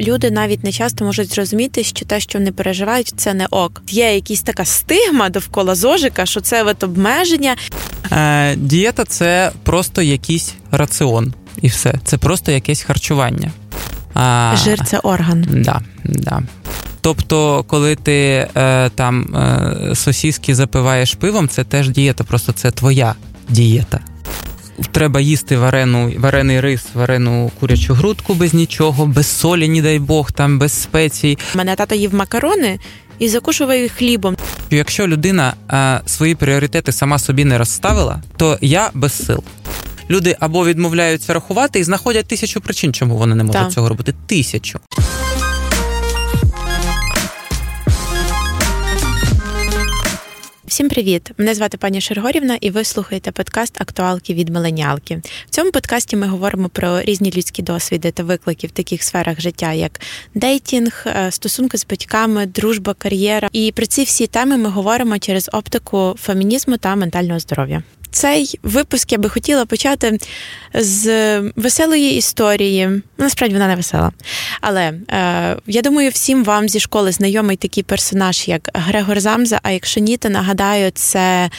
люди навіть не часто можуть зрозуміти, що те, що вони переживають, це не ок. Є якась така стигма довкола зожика, що це от обмеження. Е, Дієта це просто якийсь раціон, і все. Це просто якесь харчування. А, Жир це орган. Да, да. Тобто, коли ти е, там е, сосіски запиваєш пивом, це теж дієта, просто це твоя дієта. Треба їсти варену, варений рис, варену курячу грудку без нічого, без солі, ні дай Бог, там без спецій. Мене тато їв макарони і закушував їх хлібом. Якщо людина е, свої пріоритети сама собі не розставила, то я без сил. Люди або відмовляються рахувати і знаходять тисячу причин, чому вони не можуть так. цього робити. Тисячу. Всім привіт! Мене звати пані Шергорівна, і ви слухаєте подкаст Актуалки від Меленіалки. В цьому подкасті ми говоримо про різні людські досвіди та виклики в таких сферах життя, як дейтінг, е, стосунки з батьками, дружба, кар'єра. І про ці всі теми ми говоримо через оптику фемінізму та ментального здоров'я. Цей випуск я би хотіла почати з веселої історії. Насправді вона не весела. Але е, я думаю, всім вам зі школи знайомий такий персонаж, як Грегор Замза. А якщо ні, то нагадаю, це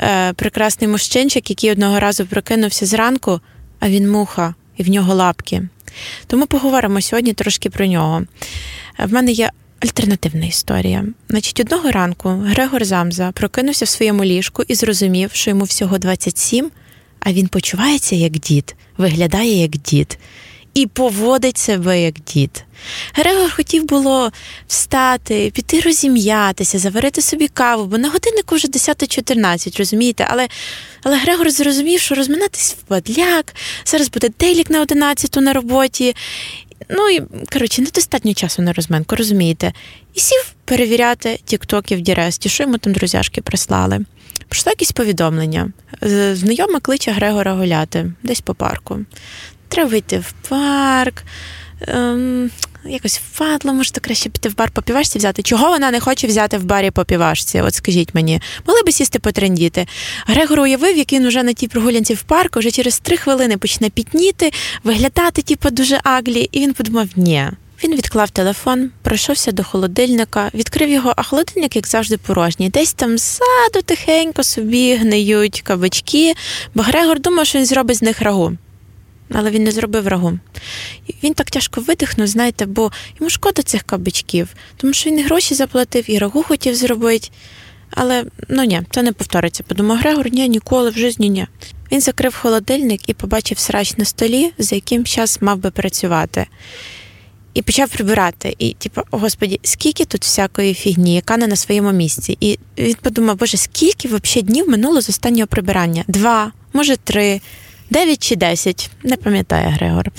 е, прекрасний мужчинчик, який одного разу прокинувся зранку, а він муха, і в нього лапки. Тому поговоримо сьогодні трошки про нього. В мене є Альтернативна історія. Значить, одного ранку Грегор Замза прокинувся в своєму ліжку і зрозумів, що йому всього 27, а він почувається як дід, виглядає як дід і поводить себе як дід. Грегор хотів було встати, піти розім'ятися, заварити собі каву, бо на годиннику вже 10-14, розумієте? Але але Грегор зрозумів, що розминатись в падляк, зараз буде делік на 11 на роботі, Ну і коротше, недостатньо часу на розминку, розумієте? І сів перевіряти тіктоки в Діресті, що йому там друзяшки прислали. Прийшло якісь повідомлення. Знайома кличе Грегора гуляти десь по парку. Треба вийти в парк. Ем, якось впадло, може, то краще піти в бар попівашці взяти. Чого вона не хоче взяти в барі попівашці? От скажіть мені, могли би сісти потрендіти. Грегор уявив, як він уже на тій прогулянці в парку вже через три хвилини почне пітніти, виглядати, типу, дуже аглі, і він подумав, ні. Він відклав телефон, пройшовся до холодильника, відкрив його, а холодильник, як завжди, порожній. Десь там ззаду тихенько собі гниють кабачки, бо Грегор думав, що він зробить з них рагу але він не зробив рагу. Він так тяжко видихнув, знаєте, бо йому шкода цих кабачків, тому що він і гроші заплатив, і рагу хотів зробити. Але ну ні, це не повториться. Подумав Грегор, ні, ніколи в житті ні. Він закрив холодильник і побачив срач на столі, за яким час мав би працювати. І почав прибирати. І, типу, о господі, скільки тут всякої фігні, яка не на своєму місці. І він подумав, боже, скільки взагалі днів минуло з останнього прибирання? Два, може, три. 9 чи 10, не пам'ятає Грегор.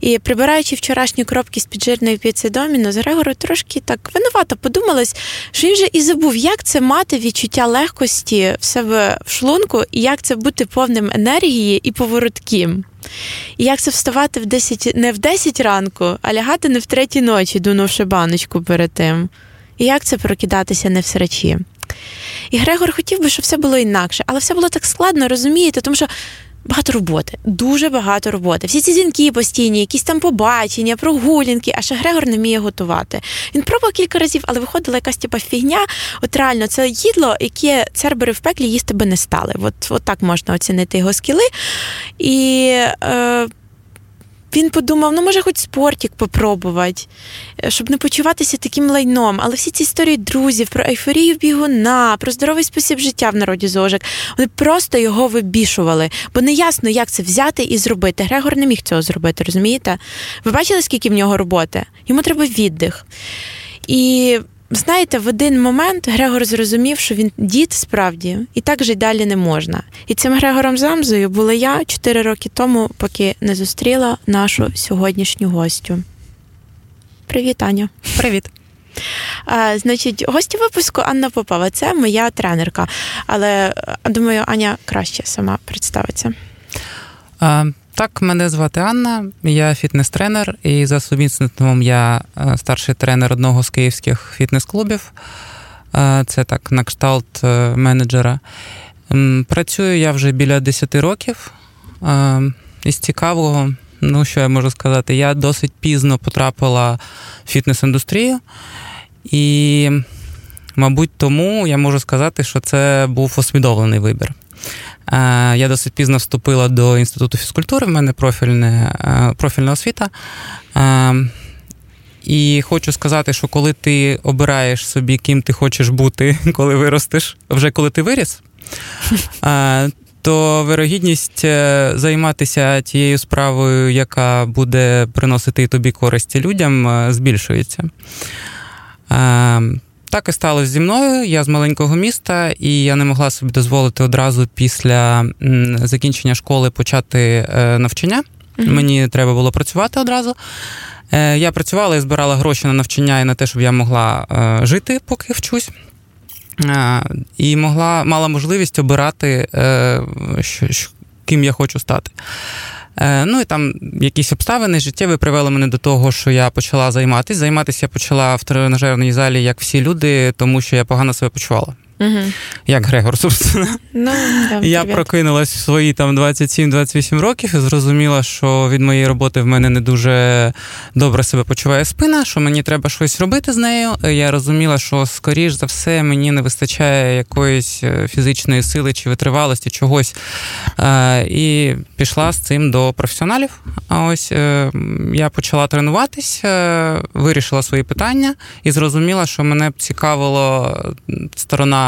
І прибираючи вчорашні кропки з піджирної піци з Грегору трошки так винувато подумалось, що він вже і забув, як це мати відчуття легкості в себе в шлунку, і як це бути повним енергії і поворотким. І як це вставати в 10, не в 10 ранку, а лягати не в третій ночі, дунувши баночку перед тим. І як це прокидатися не в срачі. І Грегор хотів би, щоб все було інакше, але все було так складно, розумієте, тому що Багато роботи, дуже багато роботи. Всі ці дзвінки постійні, якісь там побачення, прогулянки, а ще Грегор не вміє готувати. Він пробував кілька разів, але виходила якась типа фігня. От реально, це їдло, яке цербери в пеклі їсти би не стали. От, от так можна оцінити його скіли. І е, він подумав, ну може, хоч спортик попробувати, е, щоб не почуватися таким лайном. Але всі ці історії друзів про ейфорію бігуна, про здоровий спосіб життя в народі зожик, вони просто його вибішували, бо не ясно, як це взяти і зробити. Грегор не міг цього зробити, розумієте? Ви бачили, скільки в нього роботи? Йому треба віддих. І Знаєте, в один момент Грегор зрозумів, що він дід справді, і так же й далі не можна. І цим Грегором Замзою була я чотири роки тому, поки не зустріла нашу сьогоднішню гостю. Привіт, Аня. Привіт. А, Значить, гостя випуску Анна Попова. Це моя тренерка. Але думаю, Аня краще сама представиться. А, так, мене звати Анна, я фітнес-тренер, і за сумісництвом я е, старший тренер одного з київських фітнес-клубів. Е, це так, на кшталт е, менеджера. Працюю я вже біля 10 років. Із цікавого Ну, що я можу сказати? Я досить пізно потрапила в фітнес-індустрію, і, мабуть, тому я можу сказати, що це був усвідомлений вибір. Е, я досить пізно вступила до інституту фізкультури, в мене профільне, е, профільна освіта. Е, і хочу сказати, що коли ти обираєш собі, ким ти хочеш бути, коли виростеш, вже коли ти виріс, то вирогідність займатися тією справою, яка буде приносити тобі користі людям, збільшується. Так і сталося зі мною. Я з маленького міста, і я не могла собі дозволити одразу після закінчення школи почати е, навчання. Mm-hmm. Мені треба було працювати одразу. Е, я працювала і збирала гроші на навчання і на те, щоб я могла е, жити, поки вчусь. І могла мала можливість обирати, ким я хочу стати. Е, ну і там якісь обставини життєві привели мене до того, що я почала займатися. Займатися я почала в тренажерній залі, як всі люди, тому що я погано себе почувала. Угу. Як Грегор, собственно. Ну, да, Я прокинулась в свої там 27-28 років і зрозуміла, що від моєї роботи в мене не дуже добре себе почуває спина, що мені треба щось робити з нею. Я розуміла, що, скоріш за все, мені не вистачає якоїсь е, фізичної сили чи витривалості, чогось. Е, і пішла з цим до професіоналів. А ось е, я почала тренуватись, вирішила свої питання і зрозуміла, що мене б цікавила сторона.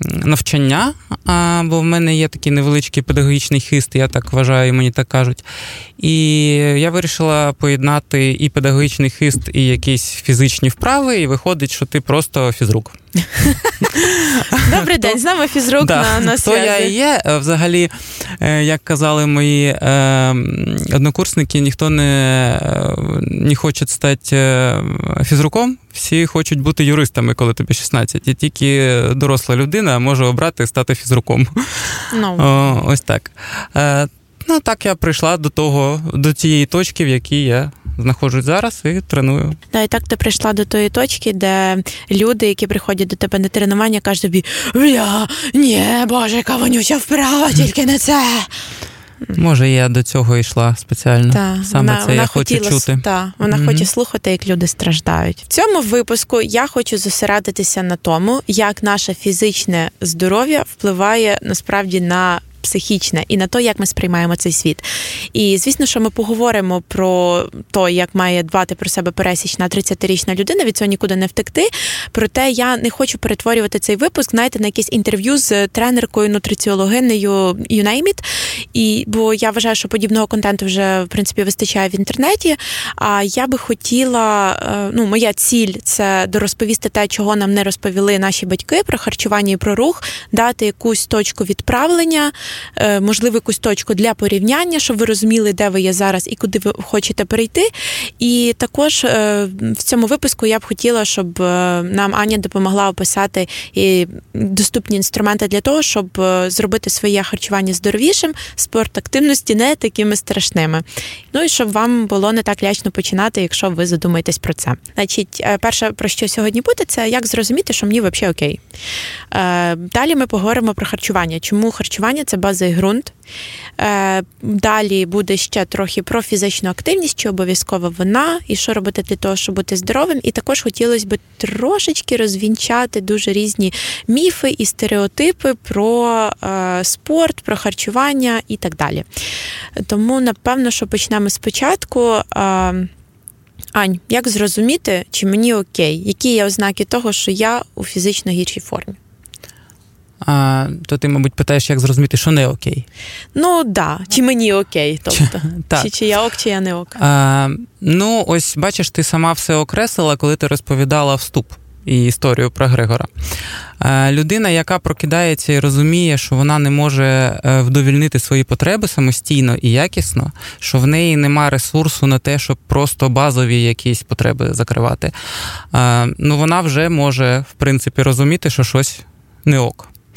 навчання, бо в мене є такий невеличкий педагогічний хист, я так вважаю, мені так кажуть. І я вирішила поєднати і педагогічний хист, і якісь фізичні вправи, і виходить, що ти просто фізрук. Добрий день, з нами фізрук да, на на То я і є. Е, взагалі, е, як казали мої е, однокурсники, ніхто не не хоче стати фізруком, всі хочуть бути юристами, коли тобі 16. І тільки доросла людина може обрати стати фізруком. No. Ну. О, Ось так. Ну, так я прийшла до того, до тієї точки, в якій я знаходжусь зараз і треную. Да, і так ти прийшла до тої точки, де люди, які приходять до тебе на тренування, кажуть тобі: Бля, ні, боже, яка вонюча вправа, тільки не це. Може, я до цього йшла спеціально. Та, Саме вона, це вона я хочу чути. Та, Вона mm хоче слухати, як люди страждають. В цьому випуску я хочу зосередитися на тому, як наше фізичне здоров'я впливає насправді на психічне і на те, як ми сприймаємо цей світ. І звісно, що ми поговоримо про те, як має дбати про себе пересічна 30-річна людина, від цього нікуди не втекти. Проте я не хочу перетворювати цей випуск, знаєте, на якесь інтерв'ю з тренеркою, нутриціологинею you name it. І бо я вважаю, що подібного контенту вже в принципі вистачає в інтернеті. А я би хотіла, е, ну, моя ціль це дорозповісти те, чого нам не розповіли наші батьки про харчування і про рух, дати якусь точку відправлення. Е, можливо, якусь точку для порівняння, щоб ви розуміли, де ви є зараз і куди ви хочете перейти. І також е, в цьому випуску я б хотіла, щоб е, нам Аня допомогла описати доступні інструменти для того, щоб зробити своє харчування здоровішим, спорт активності не такими страшними. Ну і щоб вам було не так лячно починати, якщо ви задумаєтесь про це. Значить, перше, про що сьогодні буде, це як зрозуміти, що мені взагалі окей. Далі ми поговоримо про харчування. Чому харчування це база ґрунт. Е, далі буде ще трохи про фізичну активність, чи обов'язково вона, і що робити для того, щоб бути здоровим. І також хотілося б трошечки розвінчати дуже різні міфи і стереотипи про е, спорт, про харчування і так далі. Тому, напевно, що почнемо спочатку. Е, Ань, як зрозуміти, чи мені окей, які є ознаки того, що я у фізично гіршій формі? А, то ти, мабуть, питаєш, як зрозуміти, що не окей. Ну так, да. чи мені окей, тобто так. Чи, чи я ок, чи я не ок. А, Ну, ось бачиш, ти сама все окреслила, коли ти розповідала вступ. І історію про Григора. Людина, яка прокидається і розуміє, що вона не може е, вдовільнити свої потреби самостійно і якісно, що в неї нема ресурсу на те, щоб просто базові якісь потреби закривати. Ну вона вже може в принципі розуміти, що щось не ок.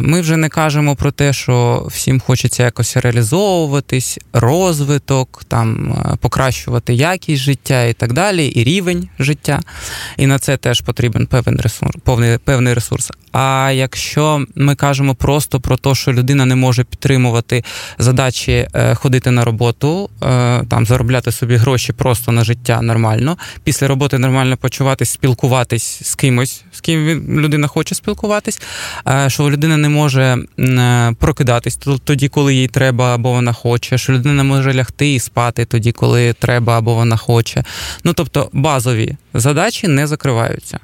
Ми вже не кажемо про те, що всім хочеться якось реалізовуватись, розвиток, там покращувати якість життя і так далі, і рівень життя. І на це теж потрібен певний ресурс, певний ресурс. А якщо ми кажемо просто про те, що людина не може підтримувати задачі е, ходити на роботу, е, там заробляти собі гроші просто на життя нормально, після роботи нормально почуватись, спілкуватись з кимось, з ким людина хоче спілкуватись, е, що людина не може прокидатись тоді, коли їй треба або вона хоче, що людина може лягти і спати тоді, коли треба або вона хоче. Ну тобто базові задачі не закриваються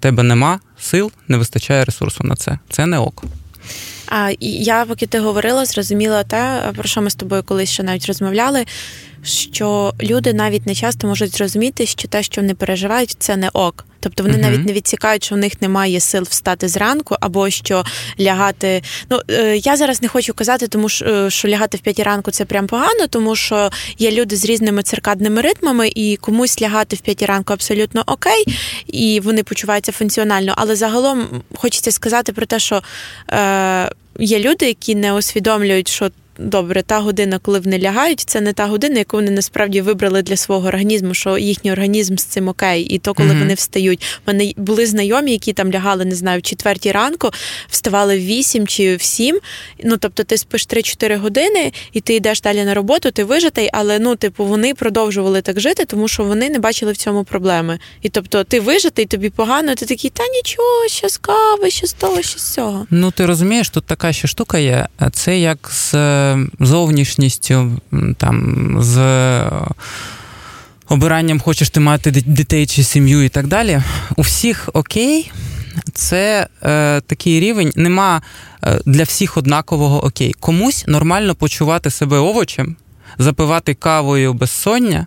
тебе нема сил, не вистачає ресурсу на це. Це не ок. А я, поки ти говорила, зрозуміла те, про що ми з тобою колись ще навіть розмовляли. Що люди навіть не часто можуть зрозуміти, що те, що вони переживають, це не ок. Тобто вони uh-huh. навіть не відсікають, що в них немає сил встати зранку, або що лягати. Ну е, я зараз не хочу казати, тому що, е, що лягати в п'ятій ранку це прям погано, тому що є люди з різними циркадними ритмами, і комусь лягати в п'ятій ранку абсолютно окей, і вони почуваються функціонально. Але загалом хочеться сказати про те, що е, є люди, які не усвідомлюють, що добре, та година, коли вони лягають, це не та година, яку вони насправді вибрали для свого організму, що їхній організм з цим окей. І то, коли mm-hmm. вони встають. У мене були знайомі, які там лягали, не знаю, в четвертій ранку, вставали в вісім чи в сім. Ну тобто, ти спиш 3-4 години, і ти йдеш далі на роботу, ти вижитий, але ну, типу, вони продовжували так жити, тому що вони не бачили в цьому проблеми. І тобто, ти вижитий, тобі погано, ти такий, та нічого, що з кави, що з того, що з цього. Ну ти розумієш, тут така ще штука є. Це як з зовнішністю, там, з обиранням хочеш ти мати дітей чи сім'ю і так далі. У всіх окей, це е, такий рівень, нема е, для всіх однакового окей. Комусь нормально почувати себе овочем. Запивати кавою безсоння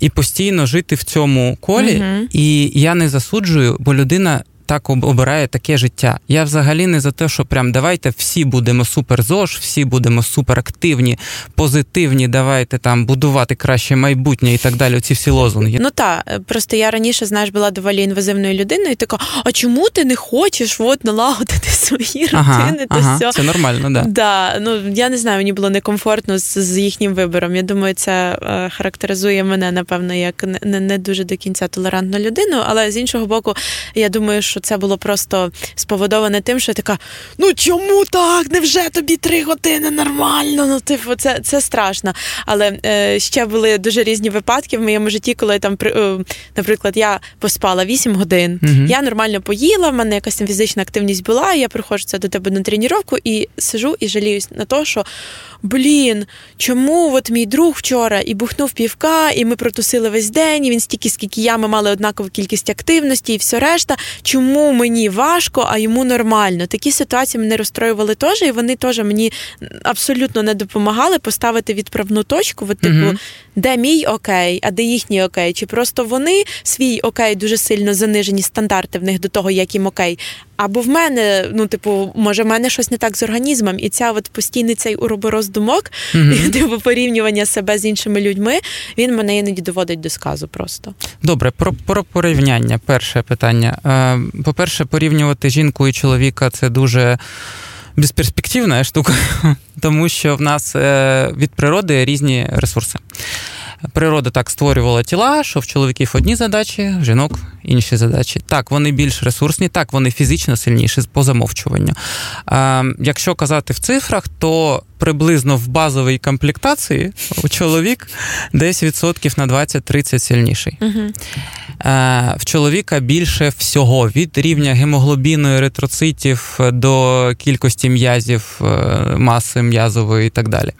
і постійно жити в цьому колі. uh І я не засуджую, бо людина так обирає таке життя. Я взагалі не за те, що прям давайте всі будемо супер ЗОЖ, всі будемо суперактивні, позитивні, давайте там будувати краще майбутнє і так далі. Ці всі лозунги. Ну так, просто я раніше, знаєш, була доволі інвазивною людиною. і Така, а чому ти не хочеш от налагодити свої ага, рутини? Ага, все? Це нормально, да. Да, ну я не знаю, мені було некомфортно з, з їхнім вибором. Я думаю, це е, характеризує мене, напевно, як не, не дуже до кінця толерантну людину, але з іншого боку, я думаю, що це було просто споводоване тим, що така: ну чому так? Невже тобі три години нормально? Ну, типу, це це страшно. Але е, ще були дуже різні випадки в моєму житті, коли там, е, наприклад, я поспала 8 годин, угу. я нормально поїла, в мене якась там фізична активність була, і я приходжу це до тебе на тренування і сижу і жаліюсь на те, що блін, чому от мій друг вчора і бухнув півка, і ми протусили весь день, і він стільки, скільки я, ми мали однакову кількість активності і все решта. Чому мені важко, а йому нормально? Такі ситуації мене розстроювали теж, і вони теж мені абсолютно не допомагали поставити відправну точку, от, типу, угу. де мій окей, а де їхній окей. Чи просто вони свій окей дуже сильно занижені стандарти в них до того, як їм окей. Або в мене, ну, типу, може, в мене щось не так з організмом, і ця от постійний цей уробороз думок, mm-hmm. типу порівнювання себе з іншими людьми, він мене іноді доводить до сказу просто. Добре, про про порівняння. Перше питання. Е, по-перше, порівнювати жінку і чоловіка це дуже. Безперспективна штука, тому що в нас е, від природи різні ресурси. Природа так створювала тіла, що в чоловіків одні задачі, в жінок інші задачі. Так, вони більш ресурсні, так, вони фізично сильніші по замовчуванню. А, Якщо казати в цифрах, то приблизно в базовій комплектації у чоловік десь відсотків на 20-30 сильніший. А, в чоловіка більше всього від рівня гемоглобіну, еритроцитів до кількості м'язів, е, маси м'язової і так далі.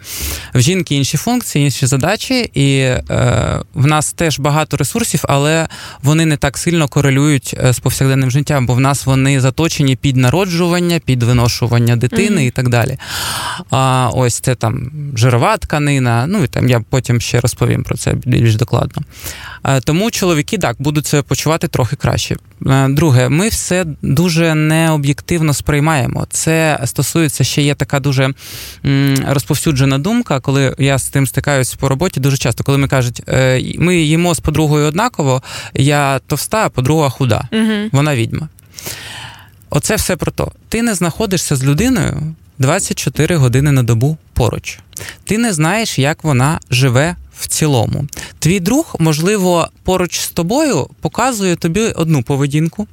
В жінки інші функції, інші задачі, і е, в нас теж багато ресурсів, але вони не так сильно корелюють е, з повсякденним життям, бо в нас вони заточені під народжування, під виношування дитини mm-hmm. і так далі. А ось це там жирова тканина. Ну і там я потім ще розповім про це більш докладно. Тому чоловіки так будуть себе почувати трохи краще. Друге, ми все дуже необ'єктивно сприймаємо. Це стосується ще є така дуже розповсюджена думка, коли я з тим стикаюсь по роботі дуже часто, коли ми кажуть, е, ми їмо з подругою однаково, я товста, а подруга худа. Угу. Вона відьма. Оце все про то. Ти не знаходишся з людиною 24 години на добу поруч. Ти не знаєш, як вона живе в цілому. Твій друг, можливо, поруч з тобою показує тобі одну поведінку,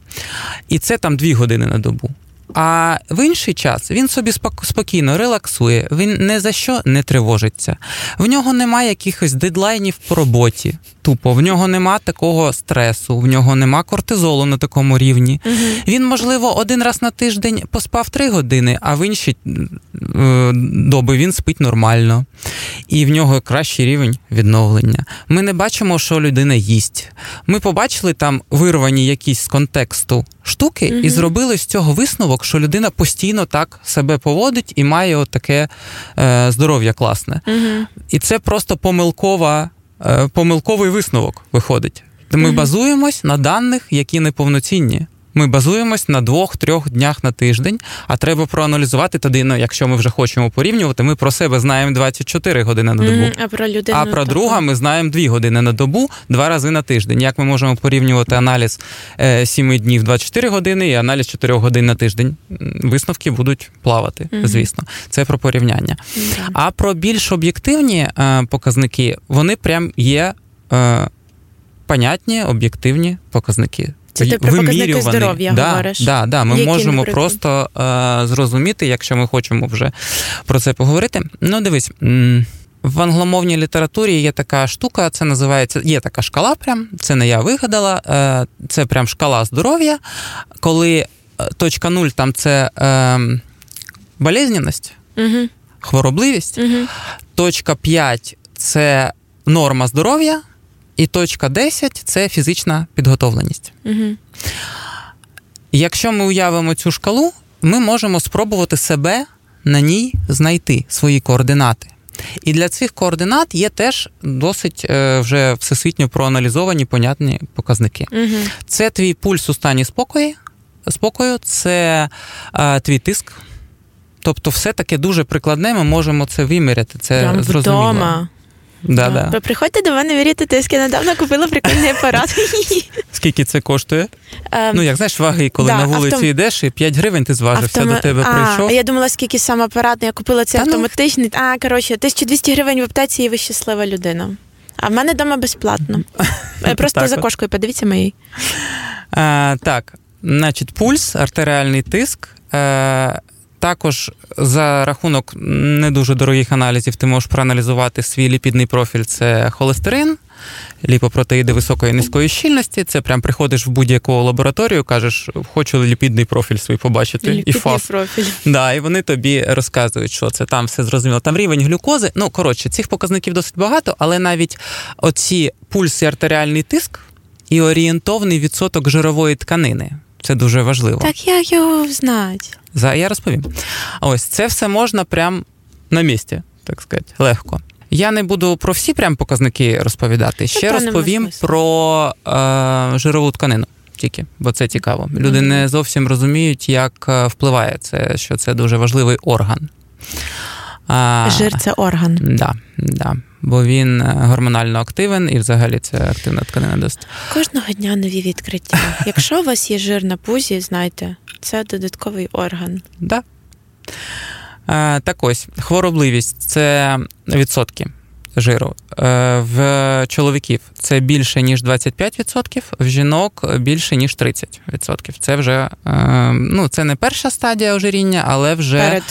і це там дві години на добу. А в інший час він собі спокійно релаксує, він не за що не тривожиться. В нього немає якихось дедлайнів по роботі. Тупо в нього нема такого стресу, в нього нема кортизолу на такому рівні. Угу. Він, можливо, один раз на тиждень поспав три години, а в інші е, доби він спить нормально. І в нього кращий рівень відновлення. Ми не бачимо, що людина їсть. Ми побачили там вирвані якісь з контексту штуки угу. і зробили з цього висновок, що людина постійно так себе поводить і має от таке е, здоров'я класне. Угу. І це просто помилкова. Е, помилковий висновок виходить. Ми базуємось на даних, які неповноцінні. Ми базуємось на двох-трьох днях на тиждень, а треба проаналізувати тоді, ну, якщо ми вже хочемо порівнювати, ми про себе знаємо 24 години на добу. Mm-hmm. А про людину а про так. друга ми знаємо 2 години на добу, два рази на тиждень. Як ми можемо порівнювати аналіз 7 е, днів 24 години і аналіз 4 годин на тиждень? Висновки будуть плавати, mm-hmm. звісно. Це про порівняння. А про більш об'єктивні е, показники вони прям є е, понятні, об'єктивні показники. Це ти про показники здоров'я да, говориш? Да, да, Ми Які, можемо наприклад? просто е, зрозуміти, якщо ми хочемо вже про це поговорити. Ну, дивись. В англомовній літературі є така штука, це називається, є така шкала, прям, це не я вигадала, е, це прям шкала здоров'я, коли е, точка нуль там це е, болезненність, угу. хворобливість, угу. точка 5 це норма здоров'я, і точка 10 це фізична підготовленість. Угу. Якщо ми уявимо цю шкалу, ми можемо спробувати себе на ній знайти свої координати. І для цих координат є теж досить е, вже всесвітньо проаналізовані понятні показники. Угу. Це твій пульс у стані спокою, спокою це е, твій тиск. Тобто, все таке дуже прикладне, ми можемо це виміряти. Це Прям зрозуміло. Вдома. Да, да. Ви приходьте до мене вірити тиски. Недавно купила прикольний апарат. Скільки це коштує? Um, ну, як знаєш, ваги, коли да, на вулиці автом... йдеш, і 5 гривень ти зважився, Автом... до тебе а, прийшов. Я думала, скільки сам апарат, я купила цей Та автоматичний. Ну... А, коротше, 1200 гривень в аптеці і ви щаслива людина. А в мене вдома безплатно. Просто за кошкою, подивіться моїй. Так, значить, пульс, артеріальний тиск. Е, також за рахунок не дуже дорогих аналізів ти можеш проаналізувати свій ліпідний профіль. Це холестерин, ліпопротеїди високої низької щільності. Це прям приходиш в будь-яку лабораторію, кажеш, хочу ліпідний профіль свій побачити. Ліпідний і фас. профіль. Да, І вони тобі розказують, що це там все зрозуміло. Там рівень глюкози. Ну, коротше, цих показників досить багато, але навіть оці пульс і артеріальний тиск і орієнтовний відсоток жирової тканини. Це дуже важливо. Так як його знати? За я розповім. Ось це все можна прямо на місці, так сказати, легко. Я не буду про всі прям показники розповідати. Ще розповім про е, жирову тканину. Тільки, бо це цікаво. Люди mm-hmm. не зовсім розуміють, як е, впливає це, що це дуже важливий орган. А, Жир це орган. Да, да. Бо він е, гормонально активен і взагалі це активна тканина досить. Кожного дня нові відкриття. Якщо у вас є жир на пузі, знайте, це додатковий орган. Да. Е, так ось, хворобливість це відсотки жиру. Е, в чоловіків це більше, ніж 25%, в жінок більше, ніж 30%. Це вже ну, це не перша стадія ожиріння, але вже. Перед.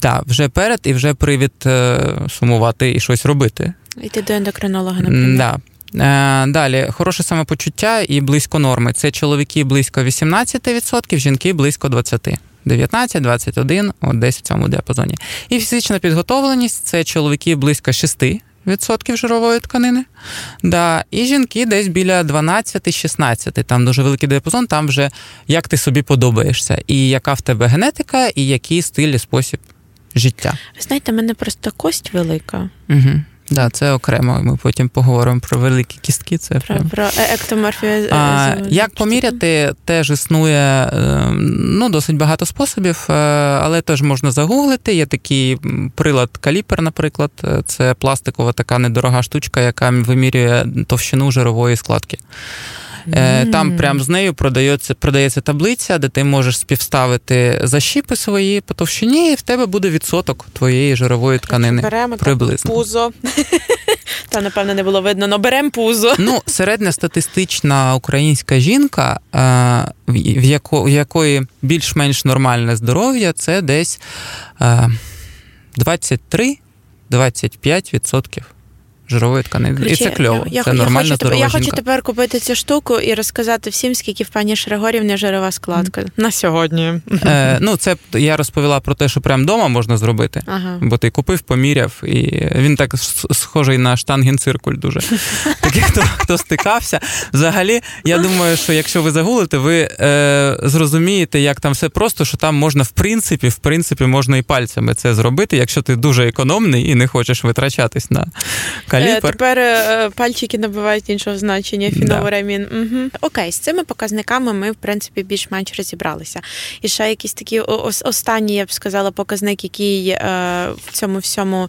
Так, вже перед і вже привід е, сумувати і щось робити. Йти до ендокринолога, наприклад. Да. Е, далі, хороше самопочуття і близько норми. Це чоловіки близько 18%, жінки близько 20%. 19, 21, от десь в цьому діапазоні. І фізична підготовленість це чоловіки близько 6%. Відсотків жирової тканини. Да. І жінки десь біля 12-16. Там дуже великий диапазон, там вже як ти собі подобаєшся, і яка в тебе генетика, і який стиль і спосіб життя. Ви знаєте, в мене просто кость велика. Угу. Да, це окремо. Ми потім поговоримо про великі кістки. Це про, прям... про ектоморфію. А, Як поміряти, теж існує е, ну, досить багато способів, е, але теж можна загуглити. Є такий прилад каліпер, наприклад, це пластикова така недорога штучка, яка вимірює товщину жирової складки. Mm. Там прям з нею продається продається таблиця, де ти можеш співставити защіпи свої по товщині, і в тебе буде відсоток твоєї жирової тканини. Беремо приблизно. пузо. Та, напевно, не було видно, але беремо пузо. Ну, середня статистична українська жінка, в якої більш-менш нормальне здоров'я, це десь 23-25% жирової тканини. Короче, і це кльово. Я, це я, нормальна хочу, я хочу тепер купити цю штуку і розказати всім, скільки в пані Шригорівні жирова складка. Mm. На сьогодні. Е, Ну, це я розповіла про те, що прямо вдома можна зробити. Ага. Бо ти купив, поміряв, і він так схожий на штангенциркуль дуже. Такий, хто хто стикався. Взагалі, я думаю, що якщо ви загулите, ви е, зрозумієте, як там все просто, що там можна, в принципі, в принципі, можна і пальцями це зробити, якщо ти дуже економний і не хочеш витрачатись на каліпер. Тепер е, пальчики набувають іншого значення, фіноворамін. Да. Угу. Окей, з цими показниками ми, в принципі, більш-менш розібралися. І ще якийсь такий останній, я б сказала, показник, який е, в цьому всьому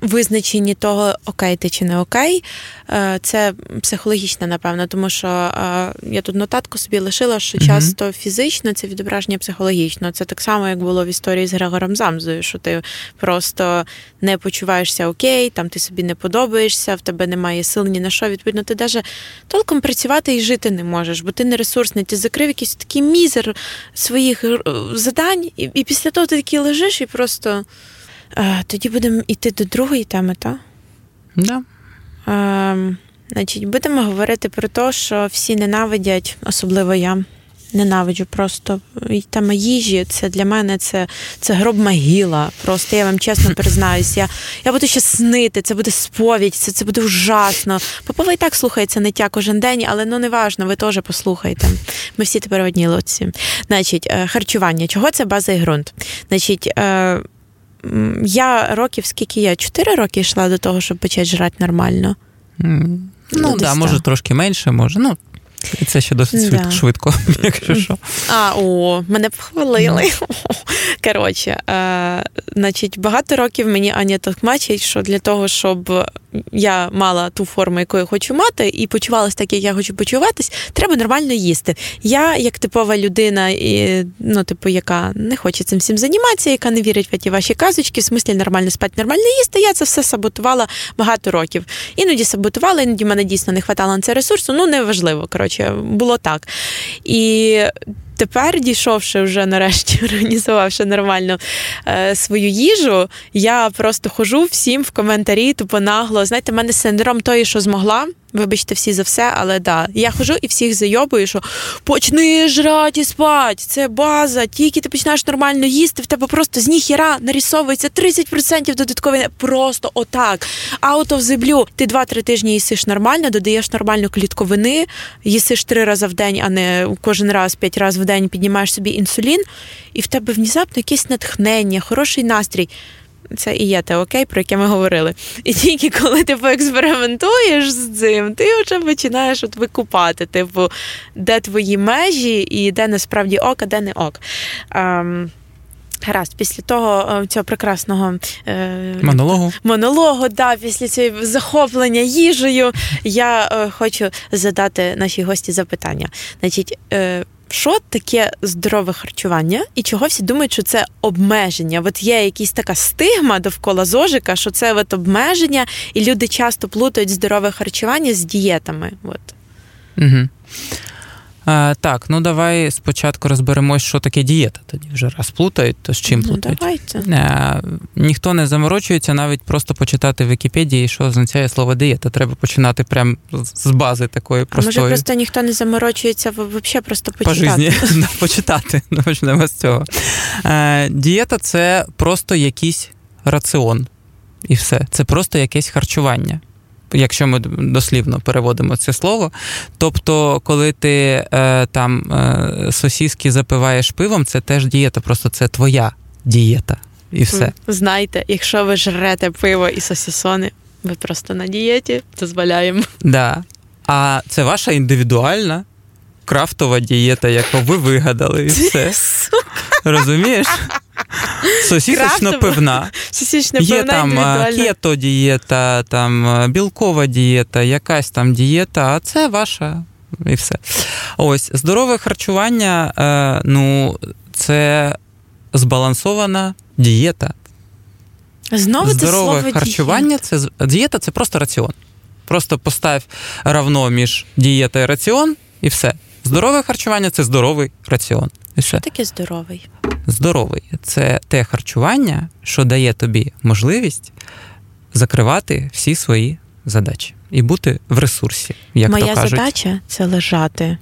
визначенні того, окей ти чи не окей, е, це психологічне, напевно, тому що е, я тут нотатку собі лишила, що часто фізично це відображення психологічно. Це так само, як було в історії з Грегором Замзою, що ти просто не почуваєшся окей, там ти собі не подобаєшся, в тебе немає сил ні на що. Відповідно, ти навіть толком працювати і жити не можеш, бо ти не ресурсний, ти закрив якийсь такий мізер своїх е, задань, і, і після того ти такий лежиш і просто. Е, тоді будемо йти до другої теми, так? Да. Е, значить, будемо говорити про те, що всі ненавидять, особливо я. Ненавиджу просто і тема їжі. Це для мене це це гроб могила. Просто я вам чесно признаюсь. Я я буду ще снити, це буде сповідь, це це буде ужасно. Попова і так слухається не тя кожен день, але ну не важно, ви теж послухайте. Ми всі тепер одні лодці. Значить, е, харчування. Чого це база і ґрунт? Значить, я років, скільки я? Чотири роки йшла до того, щоб почати жрати нормально. Mm. Ну, так, да, може трошки менше, може. Ну, і це ще досить да. швидко, якщо що. А, о, мене похвалили. Коротше, е, значить, багато років мені Аня токмачить, що для того, щоб я мала ту форму, яку я хочу мати, і почувалася так, як я хочу почуватись, треба нормально їсти. Я, як типова людина, і, ну, типу, яка не хоче цим всім займатися, яка не вірить в ті ваші казочки, в смислі нормально спати, нормально їсти, я це все саботувала багато років. Іноді саботувала, іноді мене дійсно не хватало на це ресурсу, ну неважливо. Коротше, було так. І тепер, дійшовши вже нарешті, організувавши нормально е, свою їжу, я просто хожу всім в коментарі, тупо нагло. Знаєте, в мене синдром тої, що змогла. Вибачте всі за все, але да, я хожу і всіх зайобую, що почни жрати і спать, це база. Тільки ти починаєш нормально їсти, в тебе просто з ніхіра нарисовується 30% додаткові. Просто отак. Out of the blue. Ти 2-3 тижні їсиш нормально, додаєш нормальну клітковини, їсиш три рази в день, а не кожен раз, п'ять разів в день піднімаєш собі інсулін, і в тебе внезапно якесь натхнення, хороший настрій це і є те окей, про яке ми говорили. І тільки коли ти поекспериментуєш з цим, ти вже починаєш от викупати, типу, де твої межі і де насправді ок, а де не ок. Ем, Гаразд, після того цього прекрасного е, монологу, монологу, да, після цього захоплення їжею, я е, хочу задати нашій гості запитання. Значить, е, що таке здорове харчування, і чого всі думають, що це обмеження? От є якась така стигма довкола зожика, що це от обмеження, і люди часто плутають здорове харчування з дієтами. От. Угу. А, Так, ну давай спочатку розберемось, що таке дієта. Тоді вже раз плутають, то з чим ну, плутають. Давайте. А, ніхто не заморочується, навіть просто почитати в Вікіпедії, що означає слово дієта. Треба починати прямо з бази такої простої. А може просто ніхто не заморочується, взагалі просто почитати. По почитати. Почнемо з цього. А, дієта це просто якийсь раціон. І все. Це просто якесь харчування якщо ми дослівно переводимо це слово. Тобто, коли ти е, там е, сосіски запиваєш пивом, це теж дієта, просто це твоя дієта. І все. Знайте, якщо ви жрете пиво і сосісони, ви просто на дієті дозволяємо. Да. А це ваша індивідуальна крафтова дієта, яку ви вигадали, і все. Розумієш? Сосісочно пивна. Сосісочно Є там кето-дієта, там білкова дієта, якась там дієта, а це ваша і все. Ось здорове харчування, е, ну, це збалансована дієта. Знову Здорове це слово харчування це дієта це просто раціон. Просто постав равно між дієта і раціон, і все. Здорове харчування це здоровий раціон. І. Що таке здоровий? Здоровий це те харчування, що дає тобі можливість закривати всі свої задачі і бути в ресурсі. як Моя то кажуть. задача це лежати.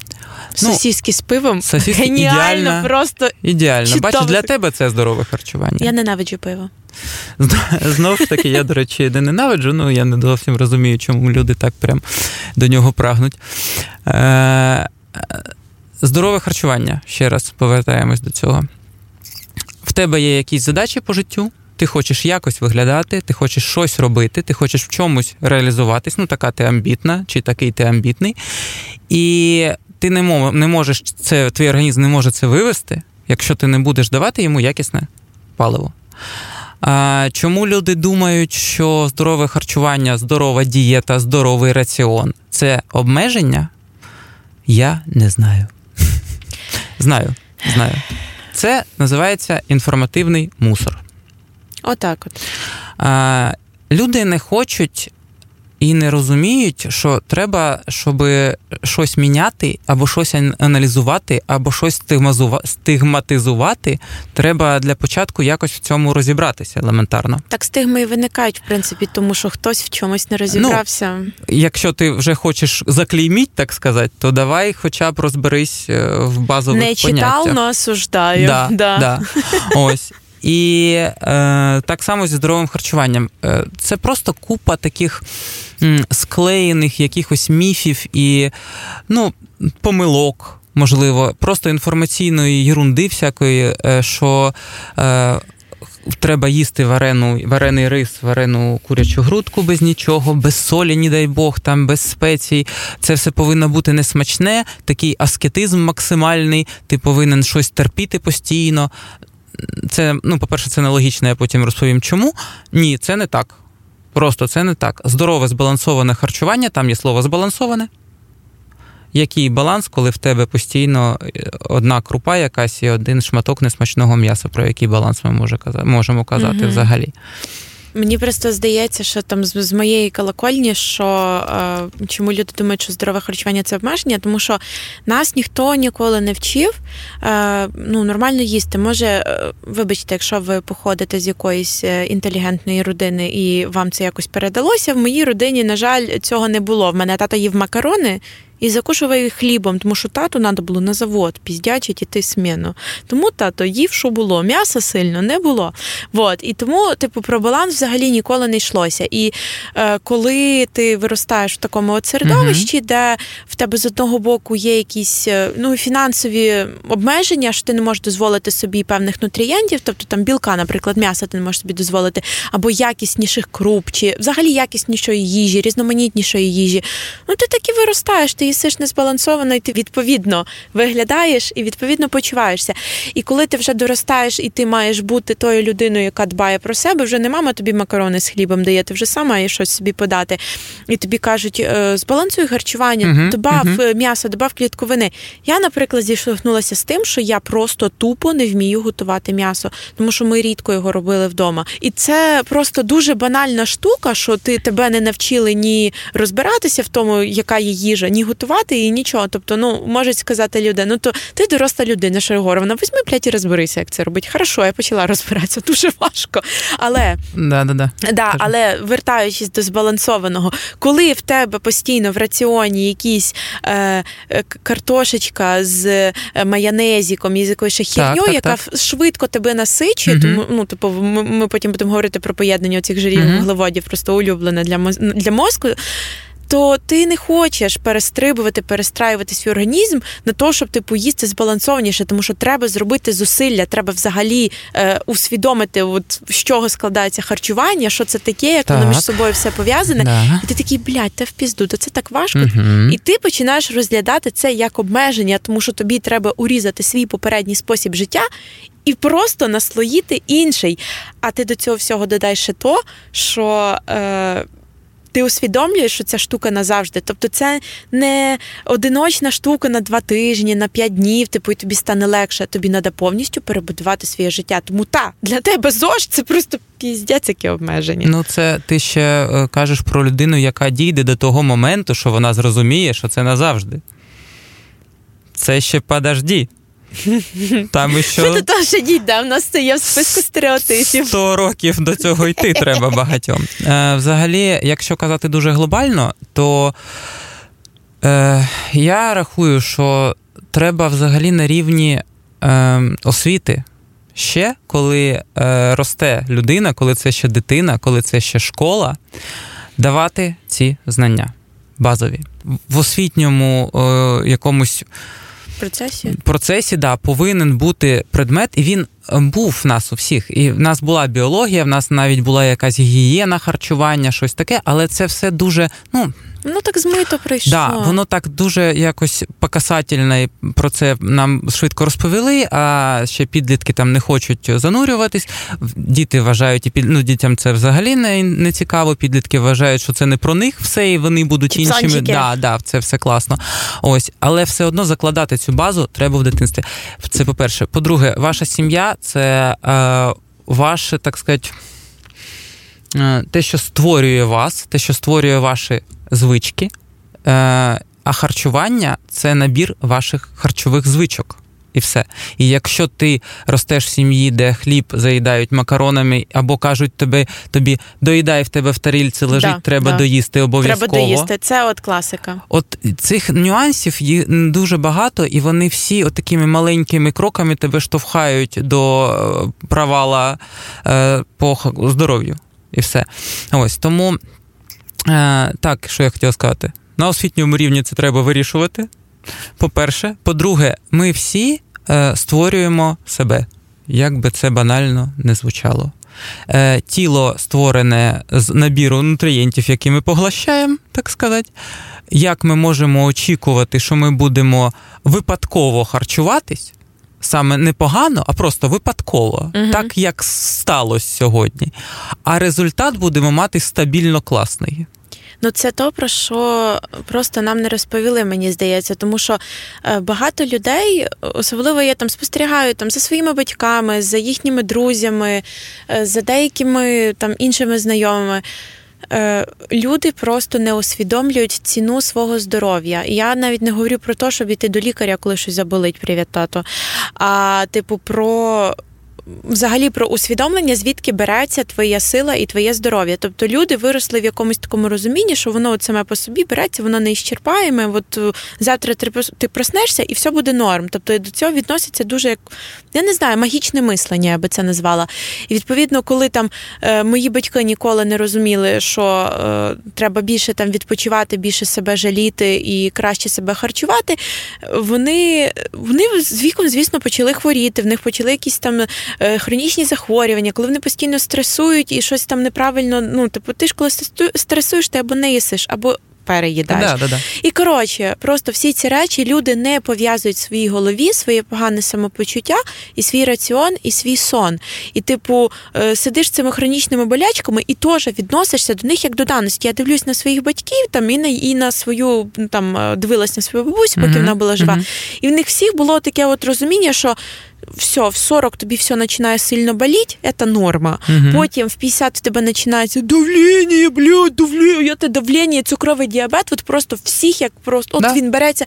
Ну, Сосіски з пивом. сосиски Геніально, ідеально. просто Ідеально. Чудово. Бачиш, для тебе це здорове харчування. я ненавиджу пиво. Знову ж таки, я, до речі, не ненавиджу, ну я не зовсім розумію, чому люди так прям до нього прагнуть. Е, Здорове харчування. Ще раз повертаємось до цього. В тебе є якісь задачі по життю, ти хочеш якось виглядати, ти хочеш щось робити, ти хочеш в чомусь реалізуватись, ну така ти амбітна, чи такий ти амбітний. І ти не мо- не можеш це, твій організм не може це вивести, якщо ти не будеш давати йому якісне паливо. А, чому люди думають, що здорове харчування, здорова дієта, здоровий раціон це обмеження? Я не знаю. Знаю, знаю. Це називається інформативний мусор. Отак от. А, люди не хочуть і не розуміють, що треба, щоб щось міняти, або щось аналізувати, або щось стигматизувати. Треба для початку якось в цьому розібратися елементарно. Так стигми і виникають, в принципі, тому що хтось в чомусь не розібрався. Якщо ти вже хочеш заклейміть, так сказати, то давай хоча б розберись е, в базових не читав, поняттях. но осуждаю. Да, Да. да. Ось. І е, так само зі здоровим харчуванням. Е, це просто купа таких склеєних якихось міфів і ну, помилок, можливо, просто інформаційної ерунди всякої, е, що. Е, Треба їсти варену, варений рис, варену курячу грудку без нічого, без солі, ні дай Бог, там без спецій. Це все повинно бути несмачне, такий аскетизм максимальний, ти повинен щось терпіти постійно. Це, ну, по-перше, це нелогічно, я потім розповім чому. Ні, це не так. Просто це не так. Здорове збалансоване харчування, там є слово збалансоване. Який баланс, коли в тебе постійно е, одна крупа якась і один шматок несмачного м'яса, про який баланс ми може можемо казати Мгм. взагалі? Мені просто здається, що там з, з моєї колокольні, що е, чому люди думають, що здорове харчування це обмеження, тому що нас ніхто ніколи не вчив е, ну, нормально їсти. Може, е, вибачте, якщо ви походите з якоїсь е, інтелігентної родини і вам це якось передалося. В моїй родині, на жаль, цього не було. В мене тато їв макарони. І закушував їх хлібом, тому що тату треба було на завод піздячить іти сміну. Тому тато їв, що було. М'яса сильно не було. Вот. І тому, типу, про баланс взагалі ніколи не йшлося. І е, коли ти виростаєш в такому от середовищі, де в тебе з одного боку є якісь е, ну, фінансові обмеження, що ти не можеш дозволити собі певних нутрієнтів, тобто там білка, наприклад, м'яса ти не можеш собі дозволити, або якісніших круп, чи взагалі якіснішої їжі, різноманітнішої їжі. Ну, ти так і виростаєш, ти їсиш незбалансовано, і ти відповідно виглядаєш і відповідно почуваєшся. І коли ти вже доростаєш і ти маєш бути тою людиною, яка дбає про себе, вже не мама тобі макарони з хлібом дає, ти вже сам маєш щось собі подати. І тобі кажуть, е, збалансуй харчування, Мгм, добав е, м'ясо, добав клітковини. Я, наприклад, зіштовхнулася з тим, що я просто тупо не вмію готувати м'ясо, тому що ми рідко його робили вдома. І це просто дуже банальна штука, що ти тебе не навчили ні розбиратися в тому, яка є їжа, ні готувати її, нічого. Тобто, ну можуть сказати люди, ну то ти доросла людина, Шерегоровна, візьми блядь, і розберися, як це робить. Хорошо, я почала розбиратися, дуже важко. Але Да-да-да. Да, але вертаючись до збалансованого, коли в тебе постійно в раціоні якісь е, е, картошечка з е, майонезиком і з якоюсь так, яка так. швидко тебе насичує, Мгм. тому ну типу, ми, ми потім будемо говорити про поєднання цих жирів Мгм. вуглеводів, просто улюблене для для мозку. То ти не хочеш перестрибувати, перестраювати свій організм на те, щоб типу їсти збалансованіше, тому що треба зробити зусилля, треба взагалі е, усвідомити, от з чого складається харчування, що це таке, як воно між собою все пов'язане. Да. І ти такий, блядь, та в пізду, то це так важко. Мгм. І ти починаєш розглядати це як обмеження, тому що тобі треба урізати свій попередній спосіб життя і просто наслоїти інший. А ти до цього всього додай ще то, що. Е, ти усвідомлюєш, що ця штука назавжди. Тобто, це не одиночна штука на два тижні, на п'ять днів, типу, і тобі стане легше. Тобі треба повністю перебудувати своє життя. Тому та для тебе ЗОЖ це просто піздець, які обмеження. Ну, це ти ще е, кажеш про людину, яка дійде до того моменту, що вона зрозуміє, що це назавжди. Це ще подожди. Там що... Що до того ще дійде, в нас це є в списку стереотипів. 100 років до цього йти треба багатьом. Е, Взагалі, якщо казати дуже глобально, то е, я рахую, що треба взагалі на рівні е, освіти. Ще коли е, росте людина, коли це ще дитина, коли це ще школа, давати ці знання базові. В освітньому е, якомусь процесі? Процесі да, повинен бути предмет, і він був в нас у всіх. І в нас була біологія, в нас навіть була якась гігієна харчування, щось таке, але це все дуже, ну. Ну так змито прийшло. Да, Воно так дуже якось показательно і про це нам швидко розповіли, а ще підлітки там не хочуть занурюватись. Діти вважають, і під... ну, дітям це взагалі не не цікаво. Підлітки вважають, що це не про них все, і вони будуть Чіпсончики. іншими. Да, да, Це все класно. Ось, Але все одно закладати цю базу треба в дитинстві. Це по-перше. По-друге, ваша сім'я це е, ваше, так сказати. Е, те, що створює вас, те, що створює ваші звички, е, а харчування це набір ваших харчових звичок. І все. І якщо ти ростеш в сім'ї, де хліб заїдають макаронами, або кажуть тобі, тобі доїдай в тебе в тарільці лежить, да, треба да. доїсти обов'язково. Треба доїсти, це от класика. От цих нюансів є дуже багато, і вони всі от такими маленькими кроками тебе штовхають до е, провала е, по здоров'ю. І все. Ось тому. Е, так, що я хотів сказати. На освітньому рівні це треба вирішувати. По-перше, по-друге, ми всі е, створюємо себе, як би це банально не звучало. Е, Тіло створене з набіру нутрієнтів, які ми поглощаємо, так сказати. Як ми можемо очікувати, що ми будемо випадково харчуватись? Саме не погано, а просто випадково, угу. так як сталося сьогодні. А результат будемо мати стабільно класний. Ну, це то, про що просто нам не розповіли, мені здається, тому що е, багато людей, особливо я там спостерігаю там за своїми батьками, за їхніми друзями, е, за деякими там іншими знайомими. Е, люди просто не усвідомлюють ціну свого здоров'я. Я навіть не говорю про те, щоб іти до лікаря, коли щось заболить, привіт, тато. А типу, про взагалі про усвідомлення, звідки береться твоя сила і твоє здоров'я. Тобто люди виросли в якомусь такому розумінні, що воно от саме по собі береться, воно не іщерпаєме. От е, завтра ти проснешся і все буде норм. Тобто до цього відноситься дуже як я не знаю, магічне мислення, я би це назвала. І відповідно, коли там е, мої батьки ніколи не розуміли, що е, треба більше там відпочивати, більше себе жаліти і краще себе харчувати, вони вони з віком, звісно, почали хворіти. В них почали якісь там хронічні захворювання, коли вони постійно стресують і щось там неправильно. Ну, типу, ти ж коли стресуєш, ти або не їсиш, або переїдаєш. Да, да, да. І коротше, просто всі ці речі люди не пов'язують в своїй голові своє погане самопочуття і свій раціон, і свій сон. І, типу, е, сидиш цими хронічними болячками і теж відносишся до них як до даності. Я дивлюсь на своїх батьків там і на і на свою там е, дивилась на свою бабусю, поки uh-huh. вона була жива. Uh-huh. І в них всіх було таке от розуміння, що все, в 40 тобі все починає сильно боліти, це норма. Угу. Потім в 50 в тебе починається давлення, блядь, давлення, це давлення, цукровий діабет. От просто всіх як просто от да. він береться,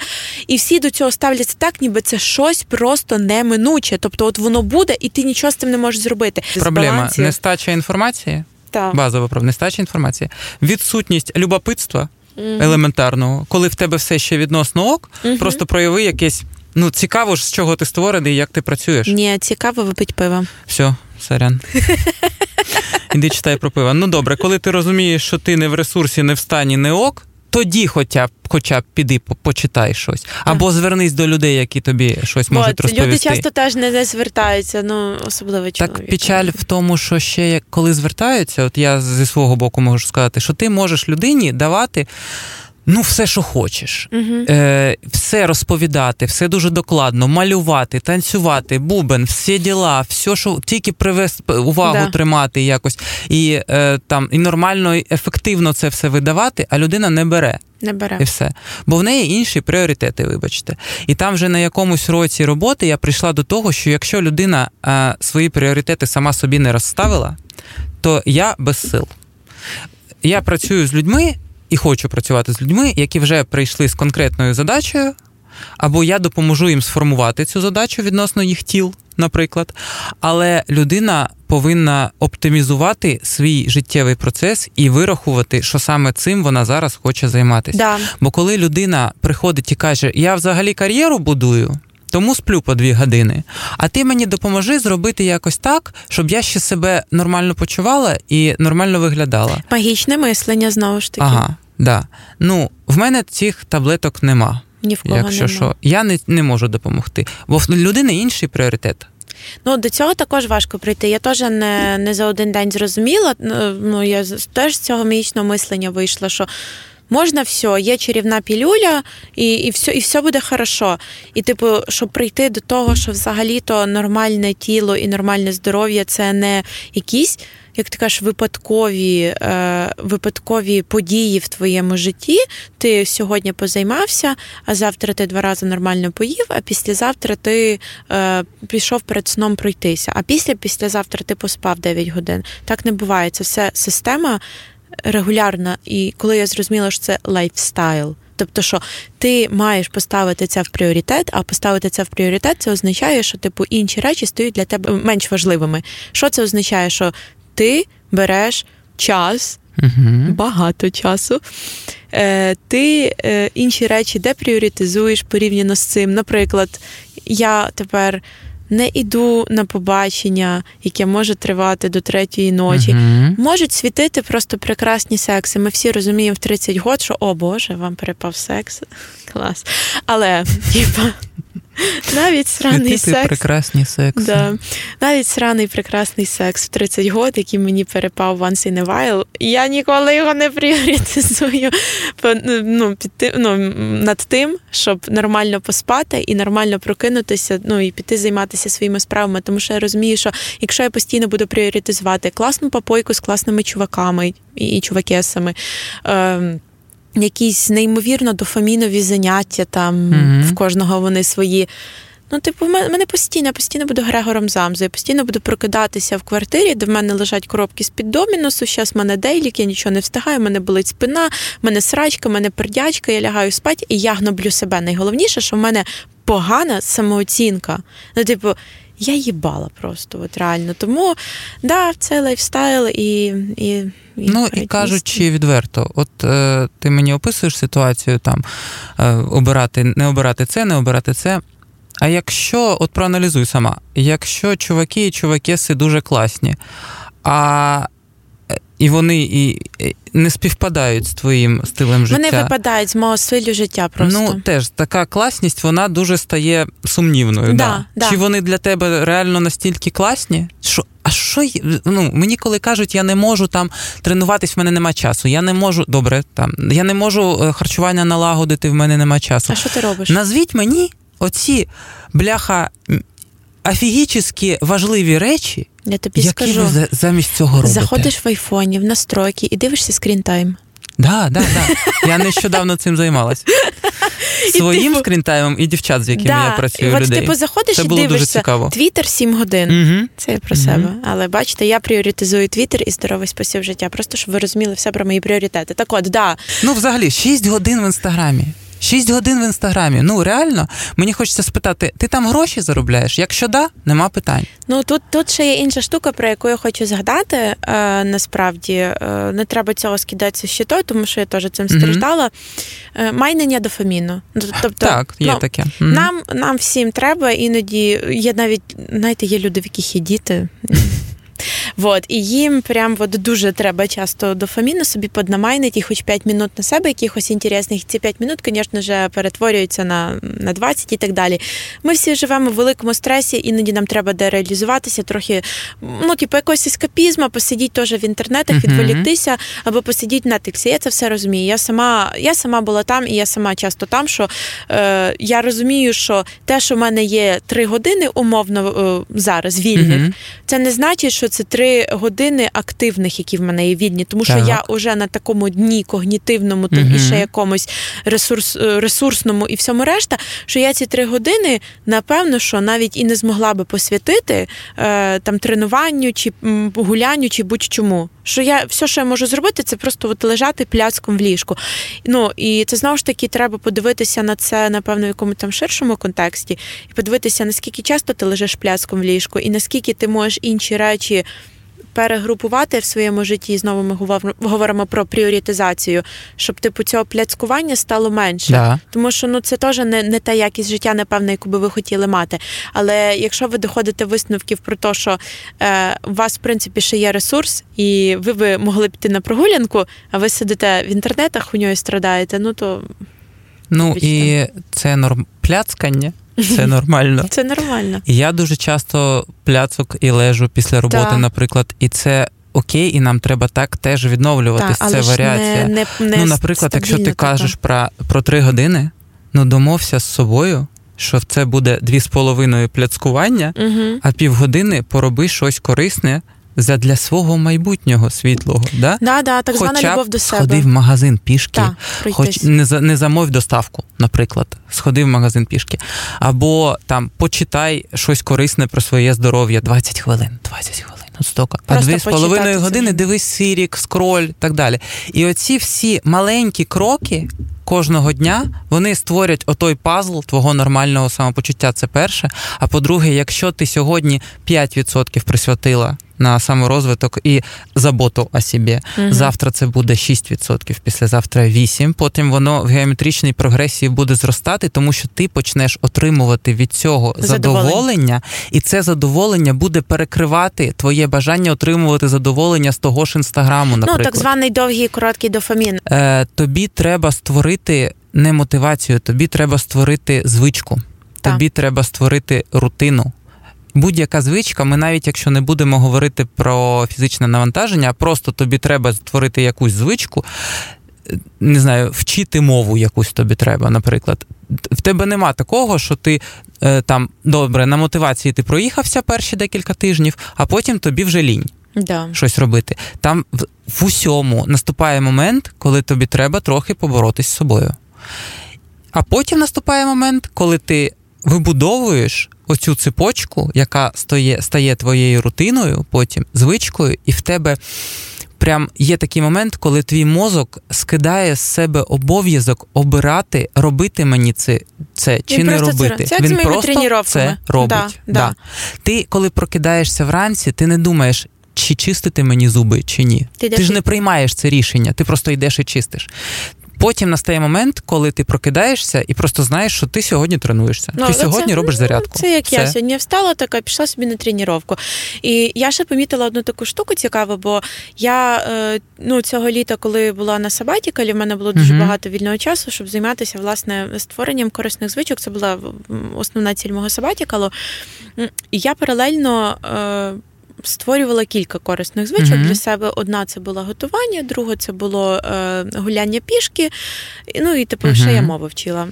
і всі до цього ставляться так, ніби це щось просто неминуче. Тобто, от воно буде, і ти нічого з цим не можеш зробити. Проблема нестача інформації. Так. Базова про нестача інформації, відсутність любопитства mm елементарного, коли в тебе все ще відносно ок, mm просто прояви якесь Ну, цікаво ж, з чого ти створений як ти працюєш. Ні, цікаво випить пиво. Все, сорян. Іди читай про пиво. Ну добре, коли ти розумієш, що ти не в ресурсі, не в стані, не ок, тоді хоча б хоча б піди почитай щось. Або звернись до людей, які тобі щось можуть От, розповісти. Люди часто теж не звертаються, ну особливо чоловіки. Так печаль в тому, що ще коли звертаються, от я зі свого боку можу сказати, що ти можеш людині давати Ну, все, що хочеш, uh Е, все розповідати, все дуже докладно, малювати, танцювати, бубен, всі діла, все, що тільки привести увагу да. тримати якось, і е, там і нормально, і ефективно це все видавати, а людина не бере. Не бере. І все. Бо в неї інші пріоритети, вибачте. І там вже на якомусь році роботи я прийшла до того, що якщо людина е, свої пріоритети сама собі не розставила, то я без сил. Я працюю з людьми і хочу працювати з людьми, які вже прийшли з конкретною задачею, або я допоможу їм сформувати цю задачу відносно їх тіл, наприклад. Але людина повинна оптимізувати свій життєвий процес і вирахувати, що саме цим вона зараз хоче займатися. Да. Бо коли людина приходить і каже, я взагалі кар'єру будую. Тому сплю по дві години. А ти мені допоможи зробити якось так, щоб я ще себе нормально почувала і нормально виглядала. Магічне мислення знову ж таки. Ага, да. Ну, в мене цих таблеток нема. Ні в кого Якщо нема. що, я не не можу допомогти. Бо в людини інший пріоритет. Ну, до цього також важко прийти. Я теж не не за один день зрозуміла. Ну, ну я теж з цього магічного мислення вийшла, що можна все, є чарівна пілюля, і і, все і все буде хорошо. І, типу, щоб прийти до того, що взагалі-то нормальне тіло і нормальне здоров'я це не якісь. Як ти кажеш, випадкові е, випадкові події в твоєму житті, ти сьогодні позаймався, а завтра ти два рази нормально поїв, а післязавтра ти е, пішов перед сном пройтися. А після післязавтра ти поспав 9 годин. Так не буває. Це все система регулярна. І коли я зрозуміла, що це lifestyle. Тобто, що ти маєш поставити це в пріоритет, а поставити це в пріоритет, це означає, що типу інші речі стають для тебе менш важливими. Що це означає? Що ти береш час, багато часу, е, ти е, інші речі депріоритизуєш порівняно з цим. Наприклад, я тепер не іду на побачення, яке може тривати до третьої ночі. Uh-huh. Можуть світити просто прекрасні секси. Ми всі розуміємо в 30 років, що о Боже, вам перепав секс. Клас. Але, типа. Навіть сраний секс. прекрасний секс. Да. Навіть сраний прекрасний секс в 30 років, який мені перепав once in a while, я ніколи його не пріоритизую ну, під ну, над тим, щоб нормально поспати і нормально прокинутися, ну і піти займатися своїми справами. Тому що я розумію, що якщо я постійно буду пріоритизувати класну попойку з класними чуваками і чувакесами. Е, якісь неймовірно дофамінові заняття там mm-hmm. в кожного вони свої. Ну, типу, в мене постійно, постійно буду Грегором Замзою, постійно буду прокидатися в квартирі, де в мене лежать коробки з-під домінусу. Зараз в мене дейлік, я нічого не встигаю, в мене болить спина, в мене срачка, в мене пердячка, я лягаю спати і я гноблю себе. Найголовніше, що в мене погана самооцінка. Ну, типу, я їбала просто, от реально. Тому да, це лайфстайл і. і Ну і кажучи відверто, от е, ти мені описуєш ситуацію там е, обирати, не обирати це, не обирати це. А якщо, от проаналізуй сама, якщо чуваки і чувакеси дуже класні, а і вони і не співпадають з твоїм стилем життя. Вони випадають з мого стилю життя просто. Ну, теж така класність, вона дуже стає сумнівною. Да, да. Чи вони для тебе реально настільки класні? Що, А що ну, мені коли кажуть, я не можу там тренуватись, в мене нема часу. Я не можу, добре, там я не можу е, харчування налагодити, в мене нема часу. А що ти робиш? Назвіть мені оці бляха офігічні важливі речі, я тобі які скажу, ви замість цього робите. Заходиш в айфоні, в настройки і дивишся скрінтайм. Да, да, да. Я нещодавно цим займалась. Своїм типу, скрінтаймом і дівчат, з якими да, я працюю. От, людей. типу, заходиш Це і було дивишся дуже цікаво. Твіттер 7 годин. Угу. Це я про угу. себе. Але бачите, я пріоритизую Твіттер і здоровий спосіб життя. Просто щоб ви розуміли все про мої пріоритети. Так от, да. Ну, взагалі, 6 годин в інстаграмі. 6 годин в інстаграмі. Ну реально, мені хочеться спитати, ти там гроші заробляєш? Якщо да, нема питань. Ну тут тут ще є інша штука, про яку я хочу згадати. Е, Насправді е, не треба цього скидатися ще то, тому що я теж цим страждала. Mm-hmm. Е, майнення дофаміну. Ну, тобто, так, є ну, таке. Mm-hmm. Нам нам всім треба, іноді є навіть, знаєте, є люди, в яких є діти. Вот. І їм прям от дуже треба часто дофаміну собі поднамайнити, хоч 5 минут на себе, якихось інтересних. Ці 5 минут, звісно ж, перетворюються на на 20 і так далі. Ми всі живемо в великому стресі, іноді нам треба дереалізуватися, трохи, ну, типу, якогось ескапізму, посидіти теж в інтернетах, відволіктися, або посидіти на тексі. Я це все розумію. Я сама я сама була там, і я сама часто там, що е, я розумію, що те, що в мене є 3 години умовно е, зараз вільних, це не значить, що це 3 години активних, які в мене є вільні, тому що так. я вже на такому дні когнітивному mm-hmm. і ще якомусь ресурс, е, ресурсному і всьому решта, що я ці три години, напевно, що навіть і не змогла би посвятити е, там тренуванню чи гулянню, чи будь-чому. Що я все, що я можу зробити, це просто от лежати пляцком в ліжку. Ну і це знову ж таки треба подивитися на це, напевно, в якому там ширшому контексті, і подивитися, наскільки часто ти лежиш пляцком в ліжку, і наскільки ти можеш інші речі перегрупувати в своєму житті. Знову ми говоримо про пріоритизацію, щоб типу цього пляцкування стало менше. Да. Тому що ну це теж не не та якість життя, напевно, яку би ви хотіли мати. Але якщо ви доходите висновків про те, що е, у вас в принципі ще є ресурс, і ви би могли піти на прогулянку, а ви сидите в інтернетах, у нього страдаєте, ну то. Ну і це норм пляцкання. Це нормально. Це нормально. Я дуже часто пляцок і лежу після роботи, так. наприклад, і це. Окей, і нам треба так теж відновлюватись. Та, це варіація. Не, не, не ну, наприклад, якщо ти кажеш про про три години, ну домовся з собою, що це буде дві з половиною пляцкування, угу. а півгодини пороби щось корисне задля свого майбутнього світлого. Да? Да, да, так звана Хоча любов до себе. Сходи в магазин пішки, да, хоч не за не замов доставку, наприклад, сходи в магазин пішки. Або там почитай щось корисне про своє здоров'я 20 хвилин, 20 хвилин. Стока. А дві з половиною години дивись сирік, скроль так далі. І оці всі маленькі кроки кожного дня вони створять отой пазл твого нормального самопочуття. Це перше. А по-друге, якщо ти сьогодні 5% присвятила на саморозвиток і заботу о собі. Угу. Завтра це буде 6%, післязавтра 8%. Потім воно в геометричній прогресії буде зростати, тому що ти почнеш отримувати від цього задоволення, задоволення і це задоволення буде перекривати твоє бажання отримувати задоволення з того ж інстаграму. наприклад. Ну, так званий довгий короткий дофамін. Е, Тобі треба створити не мотивацію, тобі треба створити звичку. Так. Тобі треба створити рутину будь-яка звичка, ми навіть якщо не будемо говорити про фізичне навантаження, а просто тобі треба створити якусь звичку. Не знаю, вчити мову якусь тобі треба, наприклад. В тебе нема такого, що ти е, там добре на мотивації ти проїхався перші декілька тижнів, а потім тобі вже лінь да. щось робити. Там в, усьому наступає момент, коли тобі треба трохи поборотись з собою. А потім наступає момент, коли ти вибудовуєш оцю цепочку, яка стає, стає твоєю рутиною, потім звичкою, і в тебе. Прям є такий момент, коли твій мозок скидає з себе обов'язок обирати, робити мені це це чи Він не робити. Це, Він просто це робить. Да, да. Да. Ти, коли прокидаєшся вранці, ти не думаєш, чи чистити мені зуби, чи ні. Ти, ти ж не приймаєш це рішення, ти просто йдеш і чистиш. Потім настає момент, коли ти прокидаєшся і просто знаєш, що ти сьогодні тренуєшся. Ну, ти сьогодні це, робиш зарядку. Це як Все. я сьогодні встала, така пішла собі на тренування. І я ще помітила одну таку штуку цікаву, бо я е, ну, цього літа, коли була на сабатікалі, в мене було дуже uh багато вільного часу, щоб займатися власне створенням корисних звичок. Це була основна ціль мого сабатікалу. І я паралельно. Створювала кілька корисних звичок mm-hmm. для себе. Одна це було готування, друга це було е, гуляння пішки. Ну і типу, mm-hmm. ще я мову вчила.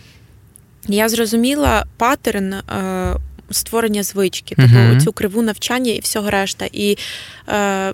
Я зрозуміла паттерн. Е, Створення звички, тобто uh-huh. цю криву навчання і всього решта. І е,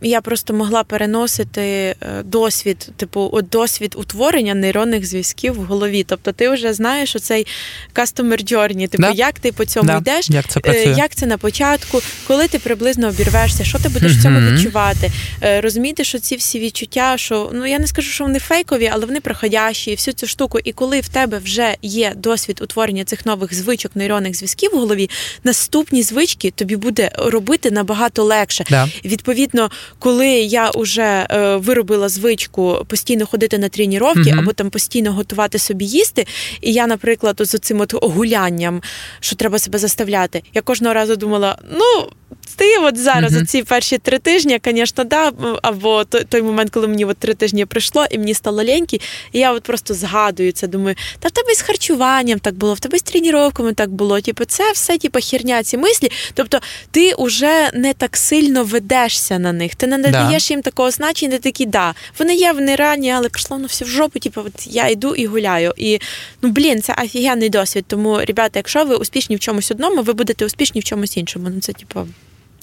я просто могла переносити е, досвід, типу, от досвід утворення нейронних зв'язків в голові. Тобто ти вже знаєш оцей customer journey, типу, да. як ти по цьому да. йдеш, як це працює? як це на початку, коли ти приблизно обірвешся, що ти будеш в цьому відчувати. Е, розуміти, що ці всі відчуття, що ну я не скажу, що вони фейкові, але вони проходящі, і всю цю штуку. І коли в тебе вже є досвід утворення цих нових звичок нейронних зв'язків в голові, наступні звички тобі буде робити набагато легше. Да. Відповідно коли я вже е, виробила звичку постійно ходити на тренування або там постійно готувати собі їсти, і я, наприклад, з цим от гулянням, що треба себе заставляти, я кожного разу думала, ну. Ти от зараз uh-huh. ці перші три тижні, звісно, да, або той, той момент, коли мені от три тижні прийшло, і мені стало ліньки, і я от просто згадую це, думаю, та в тебе з харчуванням так було, в тебе з тренуваннями так було. Типу, це все типу, херня, ці мислі. Тобто ти вже не так сильно ведешся на них, ти не надаєш да. їм такого значення, ти такий, да, вони є, вони ранні, але прийшло воно все в жопу, типу, от я йду і гуляю. І ну блін, це офігенний досвід. Тому, ребята, якщо ви успішні в чомусь одному, ви будете успішні в чомусь іншому. Ну це типу.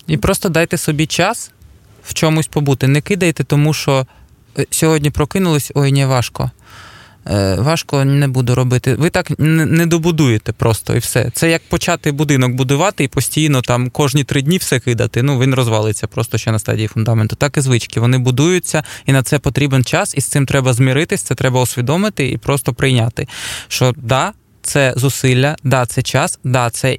І просто дайте собі час в чомусь побути. Не кидайте, тому що е, сьогодні прокинулись, ой, не важко. Е, важко не буду робити. Ви так не добудуєте просто і все. Це як почати будинок будувати і постійно там кожні три дні все кидати. Ну він розвалиться просто ще на стадії фундаменту. Так і звички. Вони будуються, і на це потрібен час, і з цим треба зміритись, це треба усвідомити і просто прийняти. Що да, це зусилля, да, це час, да, це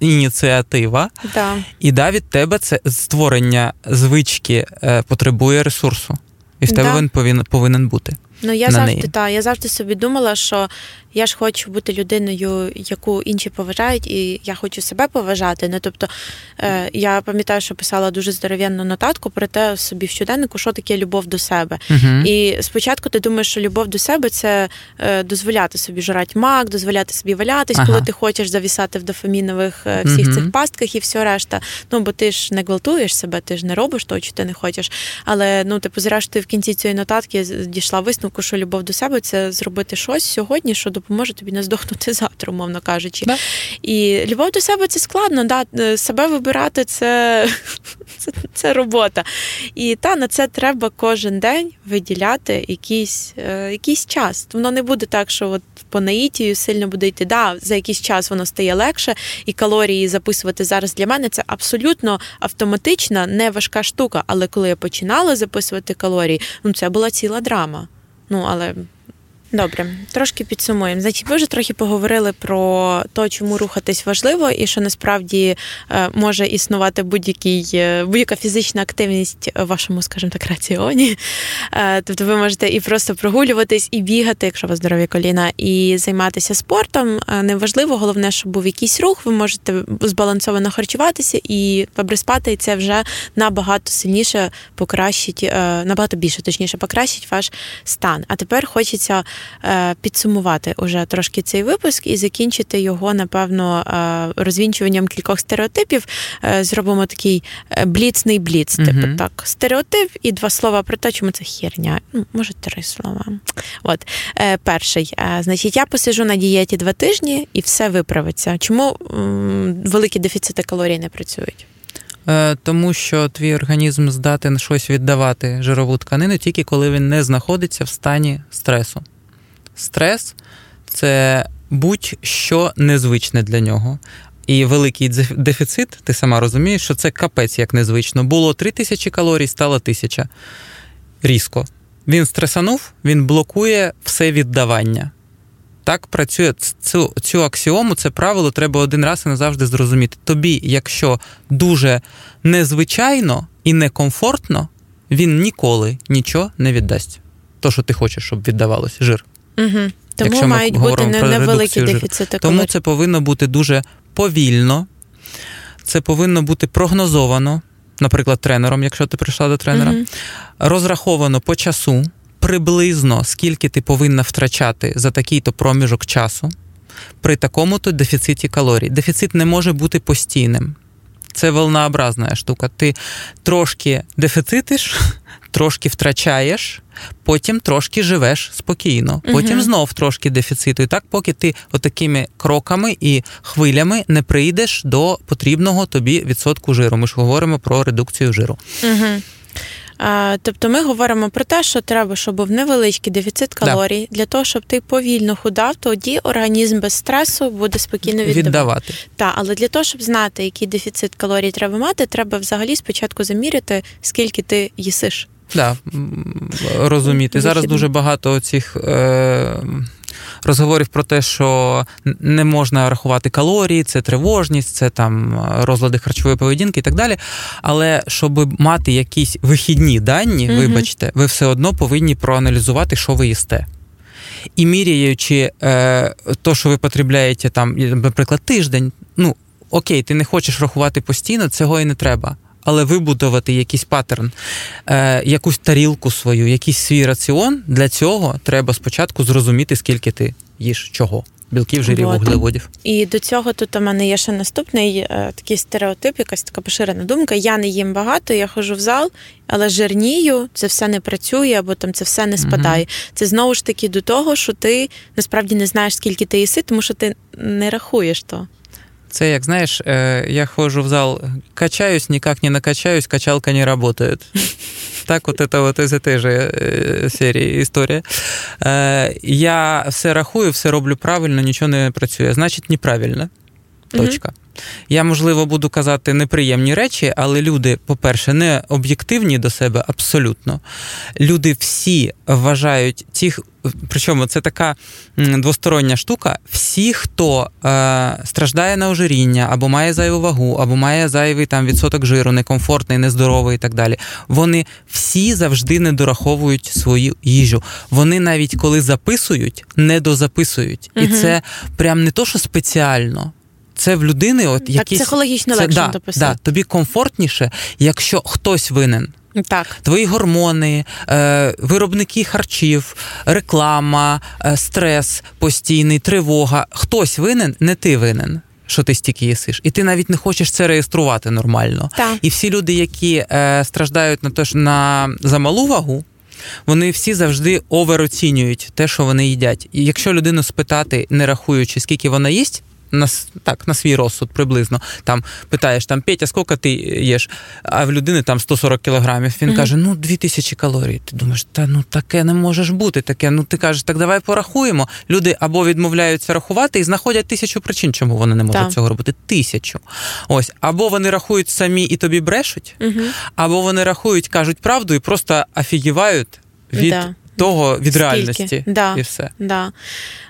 ініціатива, да. і да, від тебе це створення звички е, потребує ресурсу, і в тебе да. він повинен повинен бути. Ну я завжди та я завжди собі думала, що я ж хочу бути людиною, яку інші поважають, і я хочу себе поважати. Ну, тобто е, я пам'ятаю, що писала дуже здоров'янну нотатку про те собі в щоденнику, що таке любов до себе. uh І спочатку ти думаєш, що любов до себе це е, дозволяти собі жрати мак, дозволяти собі валятись, ага. коли ти хочеш завісати в дофамінових е, всіх uh цих пастках і все решта. Ну бо ти ж не гвалтуєш себе, ти ж не робиш того, що ти не хочеш. Але ну типу, зрештою, в кінці цієї нотатки дійшла висновку, що любов до себе це зробити щось сьогодні, що допоможе тобі не здохнути завтра, умовно кажучи. Да. І любов до себе це складно. Да? Е, себе вибирати це, це це, робота. І та на це треба кожен день виділяти якийсь е, якийсь час. Воно не буде так, що от по наїтію сильно буде йти. Да, За якийсь час воно стає легше, і калорії записувати зараз для мене це абсолютно автоматична, не важка штука. Але коли я починала записувати калорії, ну це була ціла драма. Ну але Добре, трошки підсумуємо. Значить, ми вже трохи поговорили про те, чому рухатись важливо, і що насправді е, може існувати будь-який е, будь-яка фізична активність в вашому, скажімо так, раціоні. Е, тобто ви можете і просто прогулюватись, і бігати, якщо у вас здорові коліна, і займатися спортом. Неважливо, головне, щоб був якийсь рух. Ви можете збалансовано харчуватися і добре спати, і це вже набагато сильніше покращить, набагато більше, точніше, покращить ваш стан. А тепер хочеться. Е, підсумувати уже трошки цей випуск і закінчити його, напевно, е, розвінчуванням кількох стереотипів. Е, зробимо такий бліцний бліц. Типу так, стереотип і два слова про те, чому це херня. Ну, може, три слова. От перший, значить, я посижу на дієті два тижні і все виправиться. Чому великі дефіцити калорій не працюють? Тому що твій організм здатен щось віддавати жирову тканину тільки коли він не знаходиться в стані стресу. Стрес це будь-що незвичне для нього. І великий дефіцит, ти сама розумієш, що це капець як незвично. Було 3 тисячі калорій, стало тисяча. Різко. Він стресанув, він блокує все віддавання. Так працює цю цю аксіому, це правило треба один раз і назавжди зрозуміти. Тобі, якщо дуже незвичайно і некомфортно, він ніколи нічого не віддасть. То, що ти хочеш, щоб віддавалося, жир. Угу. Тому Якщо мають бути невеликі дефіцити. Тому це повинно бути дуже повільно, це повинно бути прогнозовано, наприклад, тренером, якщо ти прийшла до тренера, угу. розраховано по часу, приблизно скільки ти повинна втрачати за такий-то проміжок часу. При такому-то дефіциті калорій. Дефіцит не може бути постійним. Це волнообразна штука. Ти трошки дефіцитиш, трошки втрачаєш, потім трошки живеш спокійно, потім угу. знов трошки дефіциту. І так, поки ти отакими кроками і хвилями не прийдеш до потрібного тобі відсотку жиру. Ми ж говоримо про редукцію жиру. Угу. Тобто ми говоримо про те, що треба, щоб був невеличкий дефіцит калорій да. для того, щоб ти повільно худав, тоді організм без стресу буде спокійно віддавати. віддавати. Так, але для того, щоб знати, який дефіцит калорій треба мати, треба взагалі спочатку заміряти, скільки ти їсиш. Да, розуміти. Зараз дуже багато цих е, розговорів про те, що не можна рахувати калорії, це тривожність, це там розлади харчової поведінки і так далі. Але щоб мати якісь вихідні дані, mm вибачте, ви все одно повинні проаналізувати, що ви їсте. І міряючи е, то, що ви потребляєте там, наприклад, тиждень, ну окей, ти не хочеш рахувати постійно, цього і не треба. Але вибудувати якийсь паттерн, е, якусь тарілку свою, якийсь свій раціон, для цього треба спочатку зрозуміти, скільки ти їш чого білків, жирів, вот. вуглеводів. І до цього тут у мене є ще наступний е, такий стереотип, якась така поширена думка. Я не їм багато, я ходжу в зал, але жирнію, це все не працює, або там це все не спадає. mm Це знову ж таки до того, що ти насправді не знаєш, скільки ти їси, тому що ти не рахуєш то. Це як знаєш, е, я ходжу в зал, качаюсь, ніяк не накачаюсь, качалка не працює. Так, от це от із цієї же серії історія. Е, я все рахую, все роблю правильно, нічого не працює. Значить, неправильно. Точка. Я, можливо, буду казати неприємні речі, але люди, по-перше, не об'єктивні до себе абсолютно. Люди всі вважають тих, причому це така двостороння штука. Всі, хто е, страждає на ожиріння, або має зайву вагу, або має зайвий там відсоток жиру, некомфортний, нездоровий і так далі. Вони всі завжди не дораховують свою їжу. Вони навіть коли записують, не дозаписують. Угу. І це прям не то, що спеціально це в людини, от так, психологічно це, легше да, дописати. Да, тобі комфортніше, якщо хтось винен. Так. Твої гормони, е, виробники харчів, реклама, е, стрес постійний, тривога. Хтось винен, не ти винен. Що ти стільки їсиш, і ти навіть не хочеш це реєструвати нормально. Так. І всі люди, які е, страждають на те, що на за малу вагу, вони всі завжди овероцінюють те, що вони їдять. І якщо людину спитати, не рахуючи, скільки вона їсть, на так, на свій розсуд приблизно. Там питаєш, там Петя, скільки ти їш? А в людини там 140 кілограмів. Він mm-hmm. каже: ну 2000 калорій. Ти думаєш, та ну таке не можеш бути. Таке. Ну ти кажеш, так давай порахуємо. Люди або відмовляються рахувати і знаходять тисячу причин, чому вони не можуть так. цього робити. Тисячу. Ось, або вони рахують самі і тобі брешуть, mm-hmm. або вони рахують, кажуть правду і просто офігівають від. Да того від Скільки? реальності да, і все. Да.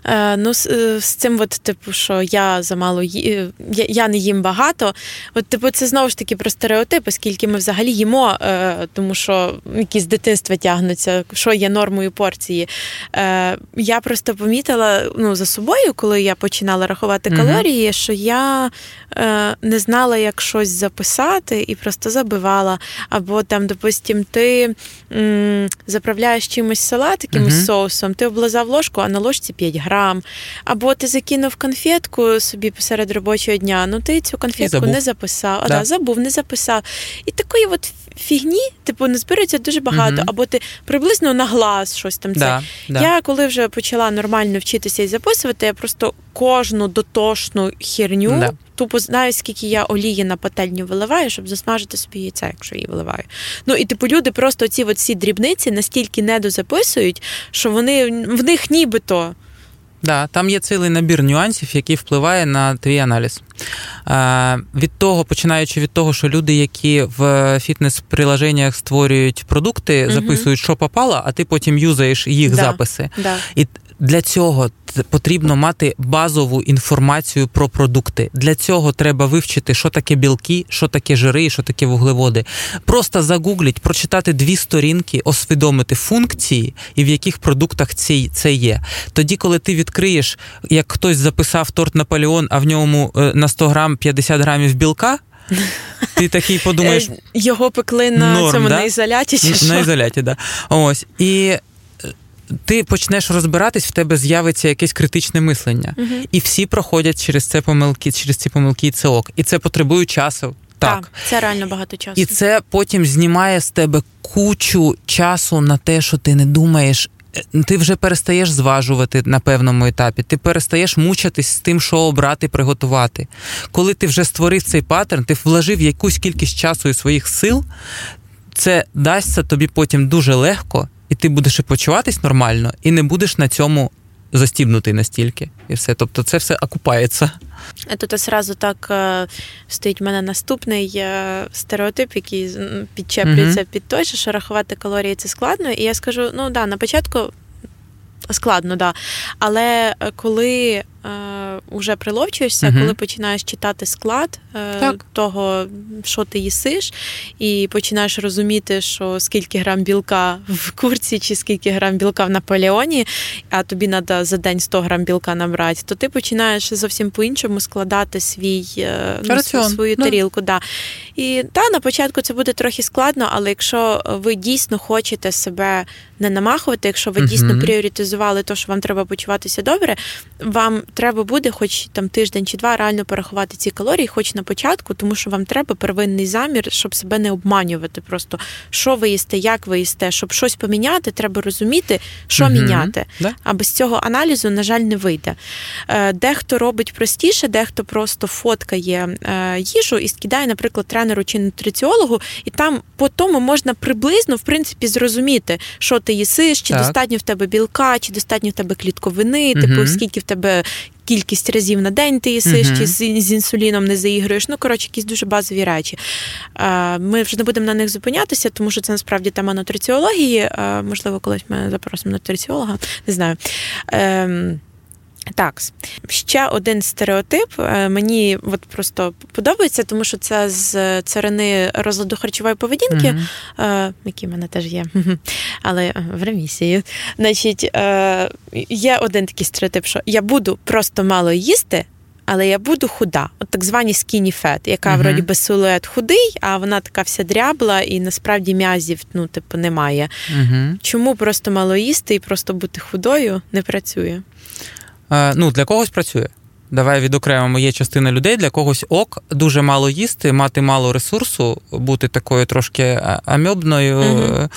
Е, Ну, з, е, з цим, от, типу, що я замало ї... Е, я, я не їм багато. От, типу, це знову ж таки про стереотипи, скільки ми взагалі їмо, е, тому що якісь дитинства тягнуться, що є нормою порції. Е, Я просто помітила ну, за собою, коли я починала рахувати калорії, угу. що я е, не знала, як щось записати, і просто забивала. Або там, допустим, ти м, заправляєш чимось салат якимось uh соусом, ти облизав ложку, а на ложці 5 грам. Або ти закинув конфетку собі посеред робочого дня, ну ти цю конфетку не записав, а да. забув, не записав. І такої от фігні, типу, не збирається дуже багато, uh або ти приблизно на глаз щось там це. Да, да. Я коли вже почала нормально вчитися і записувати, я просто кожну дотошну херню. Тупо знаю, скільки я олії на пательню виливаю, щоб засмажити собі яйця, якщо її виливаю. Ну і типу люди просто ці всі дрібниці настільки недозаписують, що вони в них нібито. Да, там є цілий набір нюансів, який впливає на твій аналіз. Е, Від того, починаючи від того, що люди, які в фітнес-приложеннях створюють продукти, записують, що попало, а ти потім юзаєш їх да, записи. Да. І для цього потрібно мати базову інформацію про продукти. Для цього треба вивчити, що таке білки, що таке жири, що таке вуглеводи. Просто загугліть, прочитати дві сторінки, освідомити функції і в яких продуктах це є. Тоді, коли ти відкриєш, як хтось записав торт Наполеон, а в ньому е, на 100 грам 50 грамів білка. Ти такий подумаєш, е, його пекли на норм, цьому да? на ізоляті чи що? На ізоляті, да. Ось. І ти почнеш розбиратись, в тебе з'явиться якесь критичне мислення. Угу. І всі проходять через це помилки, через ці помилки і це ок. І це потребує часу. Так. так, це реально багато часу. І це потім знімає з тебе кучу часу на те, що ти не думаєш. Е, ти вже перестаєш зважувати на певному етапі, ти перестаєш мучитись з тим, що обрати, приготувати. Коли ти вже створив цей паттерн, ти вложив якусь кількість часу і своїх сил, це дасться тобі потім дуже легко і ти будеш і почуватись нормально, і не будеш на цьому застібнутий настільки. І все. Тобто це все окупається. Тут одразу так е, стоїть в мене наступний е, стереотип, який підчеплюється mm-hmm. під той, що рахувати калорії це складно. І я скажу: ну да, на початку складно, да. Але е, коли вже приловчуєшся, угу. коли починаєш читати склад е, того, що ти їсиш, і починаєш розуміти, що скільки грам білка в курці, чи скільки грам білка в Наполеоні, а тобі треба за день 100 грам білка набрати, то ти починаєш зовсім по-іншому складати свій ну, свою ну. тарілку. Да. І та на початку це буде трохи складно, але якщо ви дійсно хочете себе не намахувати, якщо ви дійсно uh пріоритизували те, що вам треба почуватися добре, вам треба буде, хоч там тиждень чи два, реально порахувати ці калорії, хоч на початку, тому що вам треба первинний замір, щоб себе не обманювати. Просто що ви їсте, як ви їсте, щоб щось поміняти, треба розуміти, що uh міняти. Да? А без цього аналізу, на жаль, не вийде. Е, дехто робить простіше, дехто просто фоткає е, їжу і скидає, наприклад, тренеру чи нутриціологу, і там по тому можна приблизно в принципі зрозуміти, що ти їсиш, чи так. достатньо в тебе білка, чи достатньо в тебе клітковини, угу. типу скільки в тебе. Кількість разів на день ти їсиш, uh-huh. чи з, з інсуліном не заігруєш. Ну, коротше, якісь дуже базові речі. Ми вже не будемо на них зупинятися, тому що це насправді тема нутриціології. Можливо, колись ми запросимо нутриціолога, не знаю. Так, ще один стереотип е, мені от просто подобається, тому що це з царини розладу харчової поведінки, mm-hmm. які в мене теж є, але в ремісії. Значить, е, є один такий стереотип, що я буду просто мало їсти. Але я буду худа, от так звані skinny fat, яка uh-huh. вроді би силует худий, а вона така вся дрябла, і насправді м'язів ну, типу, немає. Uh-huh. Чому просто мало їсти і просто бути худою не працює? Ну, для когось працює. Давай відокремимо, є частина людей, для когось ок, дуже мало їсти, мати мало ресурсу, бути такою трошки амьобною, uh-huh.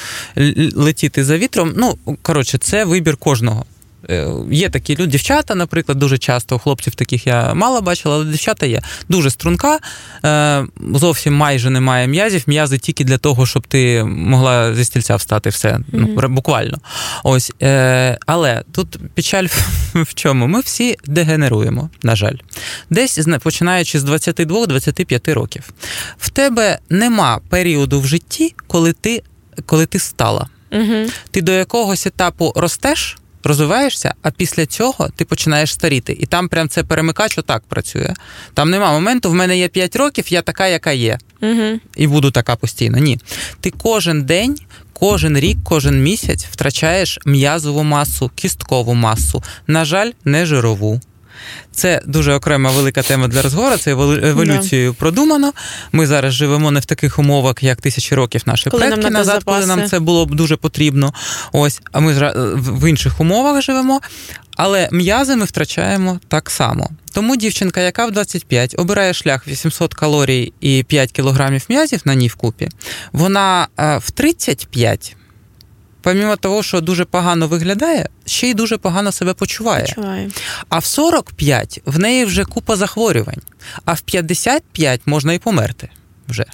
летіти за вітром. Ну, коротше, це вибір кожного. Е, є такі люди, дівчата, наприклад, дуже часто хлопців таких я мало бачила, але дівчата є дуже струнка, е, зовсім майже немає м'язів. М'язи тільки для того, щоб ти могла зі стільця встати все. Mm-hmm. Ну, буквально. Ось. Е, але тут печаль в чому? Ми всі дегенеруємо, на жаль. Десь починаючи з 22-25 років. В тебе нема періоду в житті, коли ти коли ти стала. Mm-hmm. Ти до якогось етапу ростеш розвиваєшся, а після цього ти починаєш старіти. І там прям це перемикач отак працює. Там нема моменту, в мене є 5 років, я така, яка є. Угу. І буду така постійно. Ні. Ти кожен день. Кожен рік, кожен місяць втрачаєш м'язову масу, кісткову масу, на жаль, не жирову. Це дуже окрема велика тема для розговору. Це еволюцією yeah. продумано. Ми зараз живемо не в таких умовах, як тисячі років наші коли предки назад, запаси. коли нам це було б дуже потрібно. Ось, а ми в інших умовах живемо. Але м'язи ми втрачаємо так само. Тому дівчинка, яка в 25 обирає шлях 800 калорій і 5 кілограмів м'язів на ній вкупі, вона е, в 35 помімо того, що дуже погано виглядає, ще й дуже погано себе почуває. Почуває. А в 45 в неї вже купа захворювань, а в 55 можна і померти вже.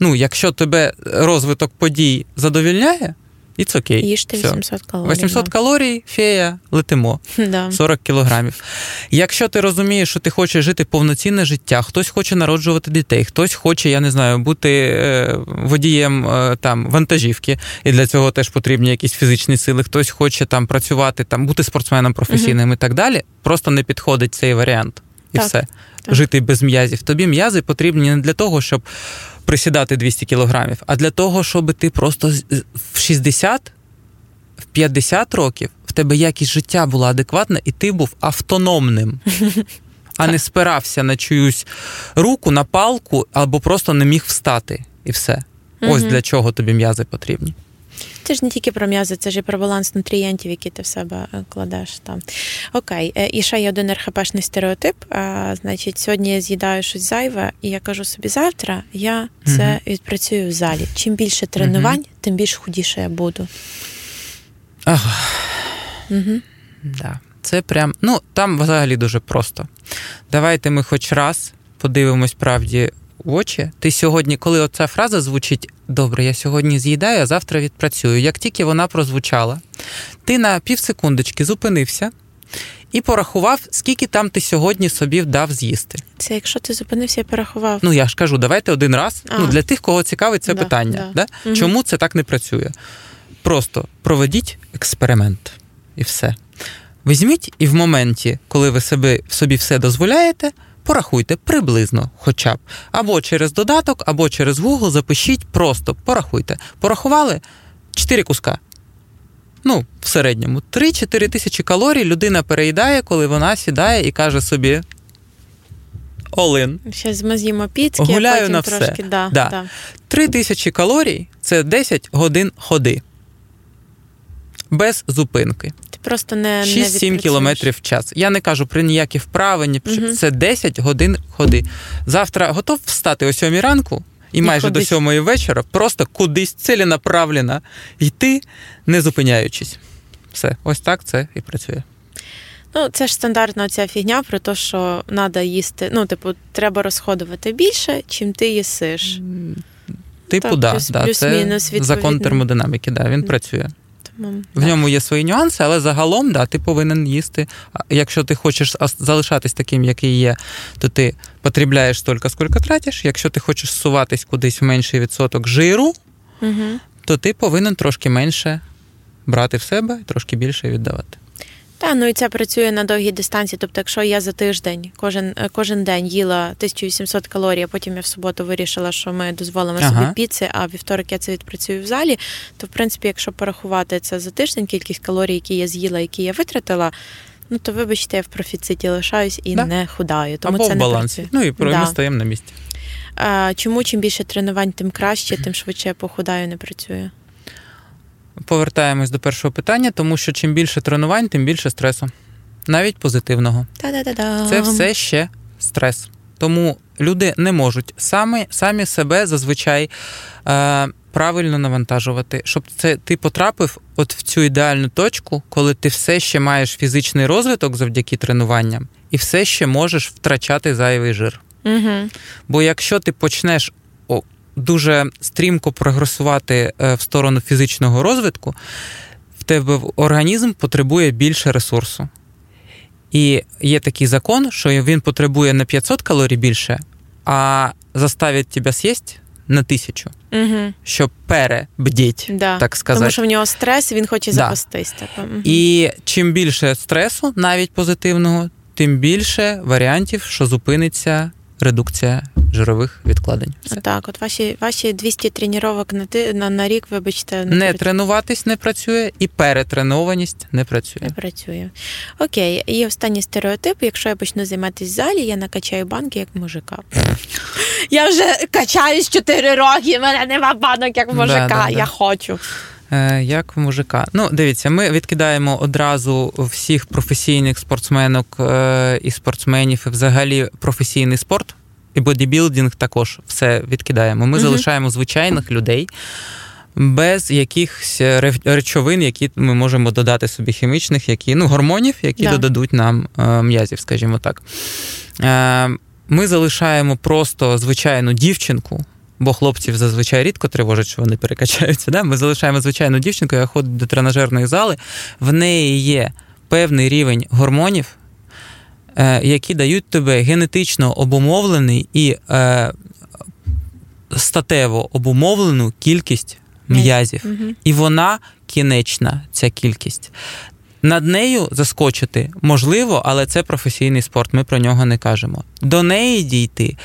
Ну, якщо тебе розвиток подій задовільняє, і це окей. Їжте 800 калорій. 800 да. калорій, фея, летимо. Да. 40 кілограмів. Якщо ти розумієш, що ти хочеш жити повноцінне життя, хтось хоче народжувати дітей, хтось хоче, я не знаю, бути е, водієм е, там вантажівки, і для цього теж потрібні якісь фізичні сили, хтось хоче там працювати, там бути спортсменом професійним угу. і так далі. Просто не підходить цей варіант. І так. все. Так. Жити без м'язів. Тобі м'язи потрібні не для того, щоб присідати 200 кілограмів, а для того, щоб ти просто в 60, в 50 років в тебе якість життя була адекватна, і ти був автономним. А не спирався на чиюсь руку, на палку або просто не міг встати. І все. Ось для чого тобі м'язи потрібні. Це ж не тільки про м'язи, це ж і про баланс нутрієнтів, які ти в себе е, кладеш. Там. Окей, е, і ще є один РХПшний стереотип. А, Значить, сьогодні я з'їдаю щось зайве, і я кажу собі, завтра я це угу. відпрацюю в залі. Чим більше тренувань, угу. тим більш худіше я буду. Ага. Угу. Да. Це прям, ну там взагалі дуже просто. Давайте ми хоч раз подивимось правді в очі. Ти сьогодні, коли оця фраза звучить добре, я сьогодні з'їдаю, а завтра відпрацюю. Як тільки вона прозвучала, ти на півсекундочки зупинився. І порахував, скільки там ти сьогодні собі вдав з'їсти. Це якщо ти зупинився і порахував. Ну я ж кажу, давайте один раз. А. Ну для тих, кого цікавить це да, питання. Да. Да? Угу. Чому це так не працює? Просто проведіть експеримент і все. Візьміть і в моменті, коли ви собі, собі все дозволяєте, порахуйте приблизно, хоча б. Або через додаток, або через Google запишіть, просто порахуйте. Порахували 4 куска. Ну, в середньому 3-4 тисячі калорій людина переїдає, коли вона сідає і каже собі. Олин. Щас ми з'їмо піцки, Гуляю а потім на трошки. все. Да, Да. да. 3 тисячі калорій це 10 годин ходи. Без зупинки. Просто не, не 6-7 відпрацюєш. кілометрів в час. Я не кажу про ніякі вправи, ні що. Це 10 годин ходи. Завтра готов встати о 7 ранку і, І майже ходить. до 7 вечора просто кудись ціленаправленно йти, не зупиняючись. Все, ось так це і працює. Ну, це ж стандартна ця фігня про те, що треба їсти. Ну, типу, треба розходувати більше, чим ти їсиш. Типу, Так, да, плюс- да, плюс-мінус, це закон термодинаміки, да, він працює. Тому, В ньому є свої нюанси, але загалом, да, ти повинен їсти. Якщо ти хочеш залишатись таким, який є, то ти потрібляєш стільки, скільки тратиш. Якщо ти хочеш суватись кудись в менший відсоток жиру, Угу. то ти повинен трошки менше брати в себе і трошки більше віддавати. Та, ну і це працює на довгій дистанції. Тобто, якщо я за тиждень кожен, е, кожен день їла 1800 калорій, а потім я в суботу вирішила, що ми дозволимо Ага. собі піци, а вівторок я це відпрацюю в залі, то в принципі, якщо порахувати це за тиждень, кількість калорій, які я з'їла, які я витратила. Ну то вибачте, я в профіциті лишаюсь і Да. не худаю. Тому Або це в балансі. працює. Ну і про Да. стаємо на місці. А, чому чим більше тренувань, тим краще, тим швидше я похудаю, не працює. Повертаємось до першого питання, тому що чим більше тренувань, тим більше стресу. Навіть позитивного. Та-да-да-да. Це все ще стрес. Тому люди не можуть самі, самі себе зазвичай е, правильно навантажувати, щоб це ти потрапив от в цю ідеальну точку, коли ти все ще маєш фізичний розвиток завдяки тренуванням, і все ще можеш втрачати зайвий жир. Угу. Бо якщо ти почнеш дуже стрімко прогресувати е, в сторону фізичного розвитку, в тебе організм потребує більше ресурсу. І є такий закон, що він потребує на 500 калорій більше, а заставить тебе з'їсти на 1000, Угу. щоб перебдіть, Да. так сказати. Тому що в нього стрес, і він хоче Да. запастись. Мгм. І чим більше стресу, навіть позитивного, тим більше варіантів, що зупиниться редукція жирових відкладень. Все. Так, от ваші, ваші 200 тренувань на, ти- на, на рік, вибачте, не, Не тренуватись не працює, і перетренованість не працює. не працює. Окей, і останній стереотип: якщо я почну займатися в залі, я накачаю банки як мужика. Я вже качаюсь 4 роки, в мене нема банок як мужика, Да, да, да. я хочу. Е, як в мужика. Ну, дивіться, ми відкидаємо одразу всіх професійних спортсменок е, і спортсменів, і взагалі професійний спорт. І бодібілдинг також все відкидаємо. Ми Мгм. залишаємо звичайних людей без якихось ре- речовин, які ми можемо додати собі хімічних, які, ну, гормонів, які Да. додадуть нам е, м'язів, скажімо так. Е, ми залишаємо просто звичайну дівчинку. Бо хлопців зазвичай рідко тривожить, що вони перекачаються. Да? Ми залишаємо звичайну дівчинку, яка ходить до тренажерної зали. В неї є певний рівень гормонів, е, які дають тобі генетично обумовлений і е, статево обумовлену кількість м'язів. І вона кінечна, ця кількість. Над нею заскочити можливо, але це професійний спорт, ми про нього не кажемо. До неї дійти.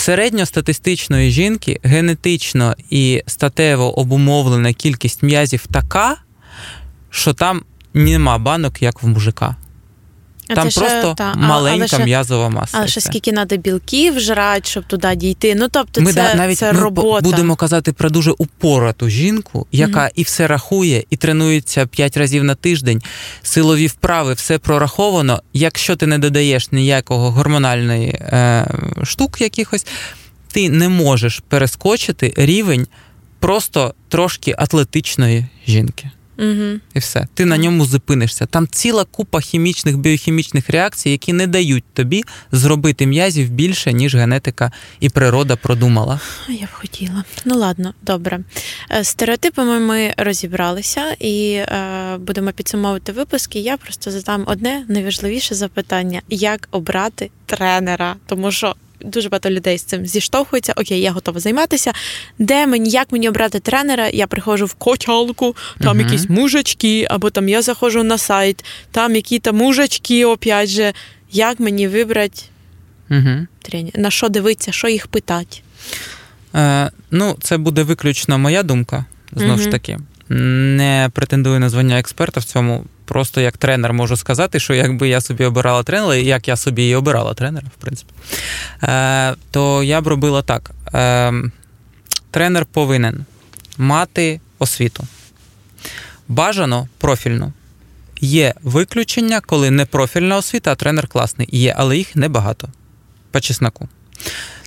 Середньостатистичної жінки генетично і статево обумовлена кількість м'язів така, що там нема банок, як в мужика. Там ще- просто та, маленька але м'язова маса. Але ще скільки треба білків жрати, щоб туди дійти. Ну тобто, Ми це, да- навіть це ми робота. будемо казати про дуже упорату жінку, яка і все рахує, і тренується 5 разів на тиждень, силові вправи, все прораховано. Якщо ти не додаєш ніякого гормональної е, штук якихось, ти не можеш перескочити рівень просто трошки атлетичної жінки. Угу. І все. Ти на ньому зупинишся. Там ціла купа хімічних, біохімічних реакцій, які не дають тобі зробити м'язів більше, ніж генетика і природа продумала. Я б хотіла. Ну ладно, добре. Е, З стереотипами ми розібралися і е, будемо підсумовувати випуски. Я просто задам одне найважливіше запитання: як обрати тренера? Тому що дуже багато людей з цим зіштовхуються. Окей, я готова займатися. Де мені, як мені обрати тренера? Я приходжу в качалку, там uh якісь мужички, або там я заходжу на сайт, там якісь мужички, опять же. Як мені вибрати uh тренера? На що дивитися, що їх питати? Е, Ну, це буде виключно моя думка, знову uh ж таки. Не претендую на звання експерта в цьому. Просто як тренер можу сказати, що якби я собі обирала тренера, як я собі і обирала тренера, в принципі, е, то я б робила так: Е, тренер повинен мати освіту. Бажано профільну. Є виключення, коли не профільна освіта, а тренер класний. Є, але їх небагато. По чесноку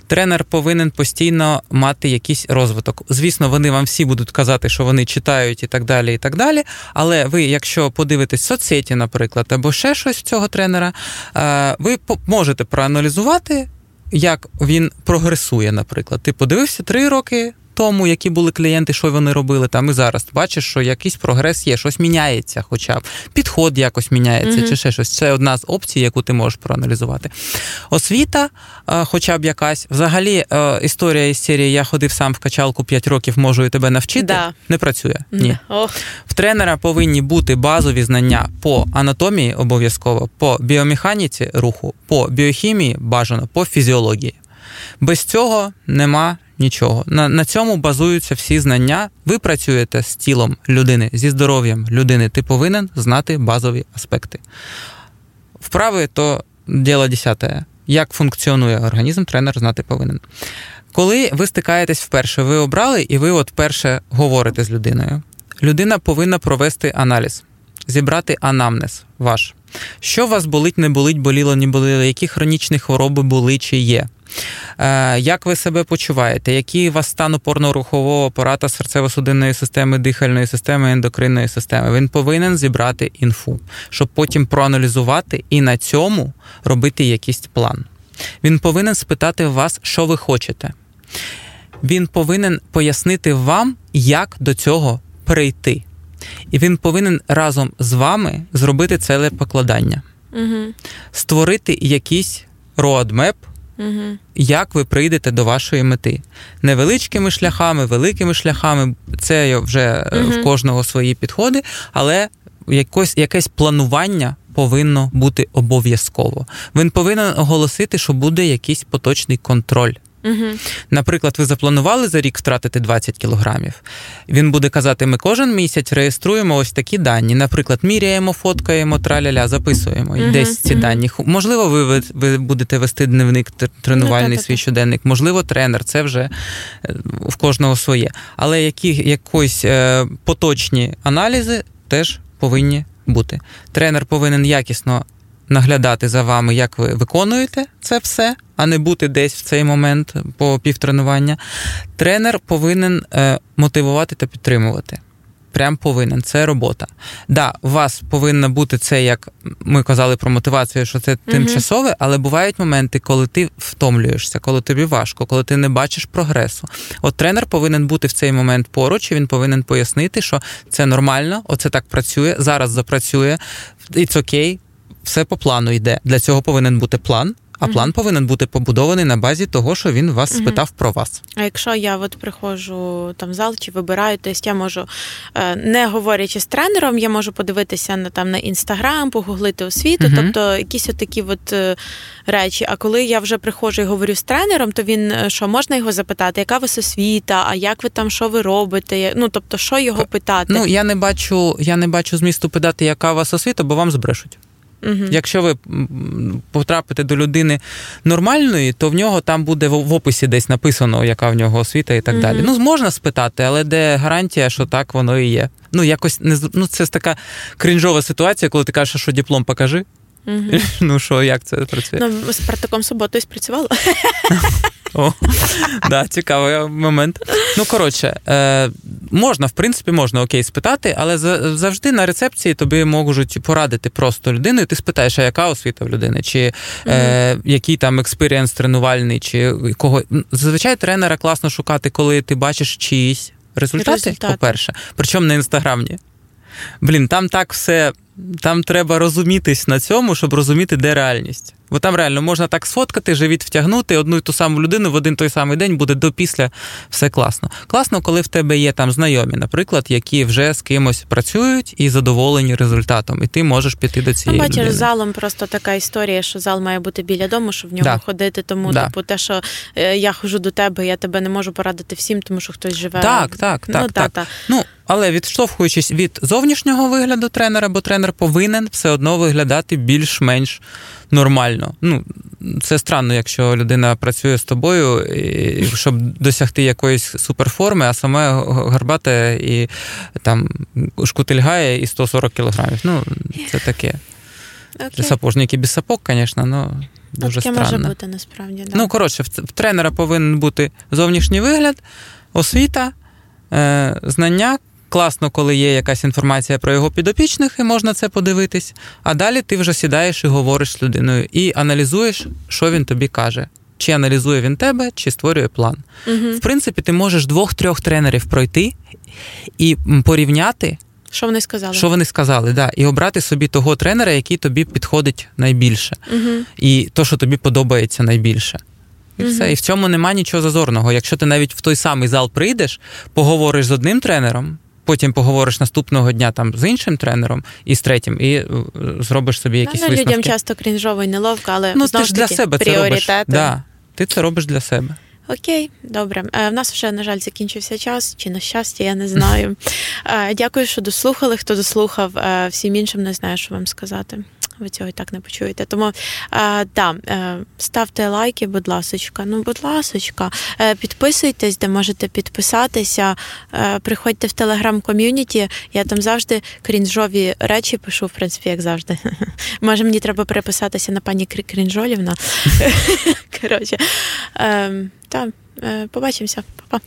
тренер повинен постійно мати якийсь розвиток. Звісно, вони вам всі будуть казати, що вони читають і так далі. і так далі. Але ви, якщо подивитесь соцсеті, наприклад, або ще щось цього тренера, е, ви можете проаналізувати. Як він прогресує, наприклад. Ти подивився три роки тому, які були клієнти, що вони робили там і зараз. Бачиш, що якийсь прогрес є, щось міняється, хоча б підход якось міняється, mm-hmm. чи ще щось. Це одна з опцій, яку ти можеш проаналізувати. Освіта, е, хоча б якась, взагалі, е, історія із серії Я ходив сам в качалку 5 років, можу і тебе навчити. Да. Не працює. Ні. Oh. В тренера повинні бути базові знання по анатомії обов'язково, по біомеханіці руху, по біохімії бажано, по фізіології. Без цього нема нічого. На на цьому базуються всі знання. Ви працюєте з тілом людини, зі здоров'ям людини. Ти повинен знати базові аспекти. Вправи то діло десяте. Як функціонує організм, тренер знати повинен. Коли ви стикаєтесь вперше, ви обрали і ви от перше говорите з людиною. Людина повинна провести аналіз, зібрати анамнез ваш. Що у вас болить, не болить, боліло, не боліло, які хронічні хвороби були чи є. Е, як ви себе почуваєте? Який у вас стан опорно-рухового апарата серцево-судинної системи, дихальної системи, ендокринної системи? Він повинен зібрати інфу, щоб потім проаналізувати і на цьому робити якийсь план. Він повинен спитати вас, що ви хочете. Він повинен пояснити вам, як до цього прийти. І він повинен разом з вами зробити це покладання, угу. створити якийсь роадмеп, Угу. Як ви прийдете до вашої мети? Невеличкими шляхами, великими шляхами, це вже угу. в кожного свої підходи, але якось, якесь планування повинно бути обов'язково. Він повинен оголосити, що буде якийсь поточний контроль. Угу. Наприклад, ви запланували за рік втратити 20 кілограмів. Він буде казати: ми кожен місяць реєструємо ось такі дані. Наприклад, міряємо, фоткаємо, траляля, записуємо угу. десь ці угу. дані. Можливо, ви ви будете вести дневник тренувальний ну, свій щоденник, можливо, тренер. Це вже е, в кожного своє. Але які якось е, поточні аналізи теж повинні бути. Тренер повинен якісно наглядати за вами, як ви виконуєте це все, а не бути десь в цей момент по півтренування. Тренер повинен е, мотивувати та підтримувати. Прям повинен, це робота. Да, у вас повинно бути це, як ми казали про мотивацію, що це тимчасове, але бувають моменти, коли ти втомлюєшся, коли тобі важко, коли ти не бачиш прогресу. От тренер повинен бути в цей момент поруч, і він повинен пояснити, що це нормально, оце так працює, зараз запрацює, it's окей, все по плану йде. Для цього повинен бути план. А план повинен бути побудований на базі того, що він вас спитав про вас. А якщо я от приходжу там в зал чи вибираю, то я можу, е, не говорячи з тренером, я можу подивитися на там на інстаграм, погуглити освіту, uh тобто якісь от такі от е, речі. А коли я вже приходжу і говорю з тренером, то він е, що можна його запитати, яка вас освіта, а як ви там що ви робите? Ну тобто, що його питати? Ну я не бачу, я не бачу змісту питати, яка у вас освіта, бо вам збрешуть. Угу. Якщо ви потрапите до людини нормальної, то в нього там буде в описі десь написано, яка в нього освіта і так угу. далі. Ну, можна спитати, але де гарантія, що так воно і є. Ну, якось не ну, це така cringeова ситуація, коли ти кажеш, що диплом покажи. Угу. Ну що, як це працює? Ну, з Партаком суботою спрацювала. О, да, Цікавий момент. Ну, коротше, е, можна, в принципі, можна окей спитати, але завжди на рецепції тобі можуть порадити просто людину, і ти спитаєш, а яка освіта в людини, чи е, який там experience тренувальний, чи кого. Зазвичай тренера класно шукати, коли ти бачиш чиїсь результати, результати. по-перше, причому на інстаграмні. Блін, там так все. Там треба розумітись на цьому, щоб розуміти, де реальність. Бо там реально можна так сфоткати, живіт втягнути одну і ту саму людину в один той самий день буде до після все класно. Класно, коли в тебе є там знайомі, наприклад, які вже з кимось працюють і задоволені результатом, і ти можеш піти до цієї. Ну, бачиш, з залом просто така історія, що зал має бути біля дому, щоб в нього Да. ходити. Тому, Да. типу, те, що е, я хожу до тебе, я тебе не можу порадити всім, тому що хтось живе. Так, так, ну, так, та, так. Ну, але відштовхуючись від зовнішнього вигляду тренера, бо тренер повинен все одно виглядати більш-менш нормально. Ну, це странно, якщо людина працює з тобою, щоб досягти якоїсь суперформи, а саме гарбате і там шкутильгає і 140 кілограмів. Ну, це таке. Це Окей. сапожники без сапог, звісно, але дуже Таке странно. може бути насправді. Да. Ну, коротше, в, в тренера повинен бути зовнішній вигляд, освіта, е, знання. Класно, коли є якась інформація про його підопічних, і можна це подивитись. А далі ти вже сідаєш і говориш з людиною, і аналізуєш, що він тобі каже. Чи аналізує він тебе, чи створює план. Угу. В принципі, ти можеш двох-трьох тренерів пройти і порівняти, Що вони сказали? що вони сказали, да, і обрати собі того тренера, який тобі підходить найбільше Угу. і то, що тобі подобається найбільше. І все. І в цьому нема нічого зазорного. Якщо ти навіть в той самий зал прийдеш, поговориш з одним тренером, потім поговориш наступного дня там з іншим тренером і з третім, і е, зробиш собі якісь ну, висновки. людям часто крінжово і неловко, але ну, знову ти ж для себе пріоритети. це робиш. Да. Ти це робиш для себе. Окей, добре. Е, В нас вже, на жаль, закінчився час, чи на щастя, я не знаю. Е, Дякую, що дослухали. Хто дослухав, Е, всім іншим не знаю, що вам сказати. Ви цього і так не почуєте. Тому е, да, е, ставте лайки, будь ласочка. Ну, будь ласочка, Е, підписуйтесь, де можете підписатися. Е, Приходьте в телеграм-ком'юніті. Я там завжди крінжові речі пишу, в принципі, як завжди. Може, мені треба переписатися на пані Крі- Крінжолівна. Коротше, ем, та, е, побачимося. Па-па.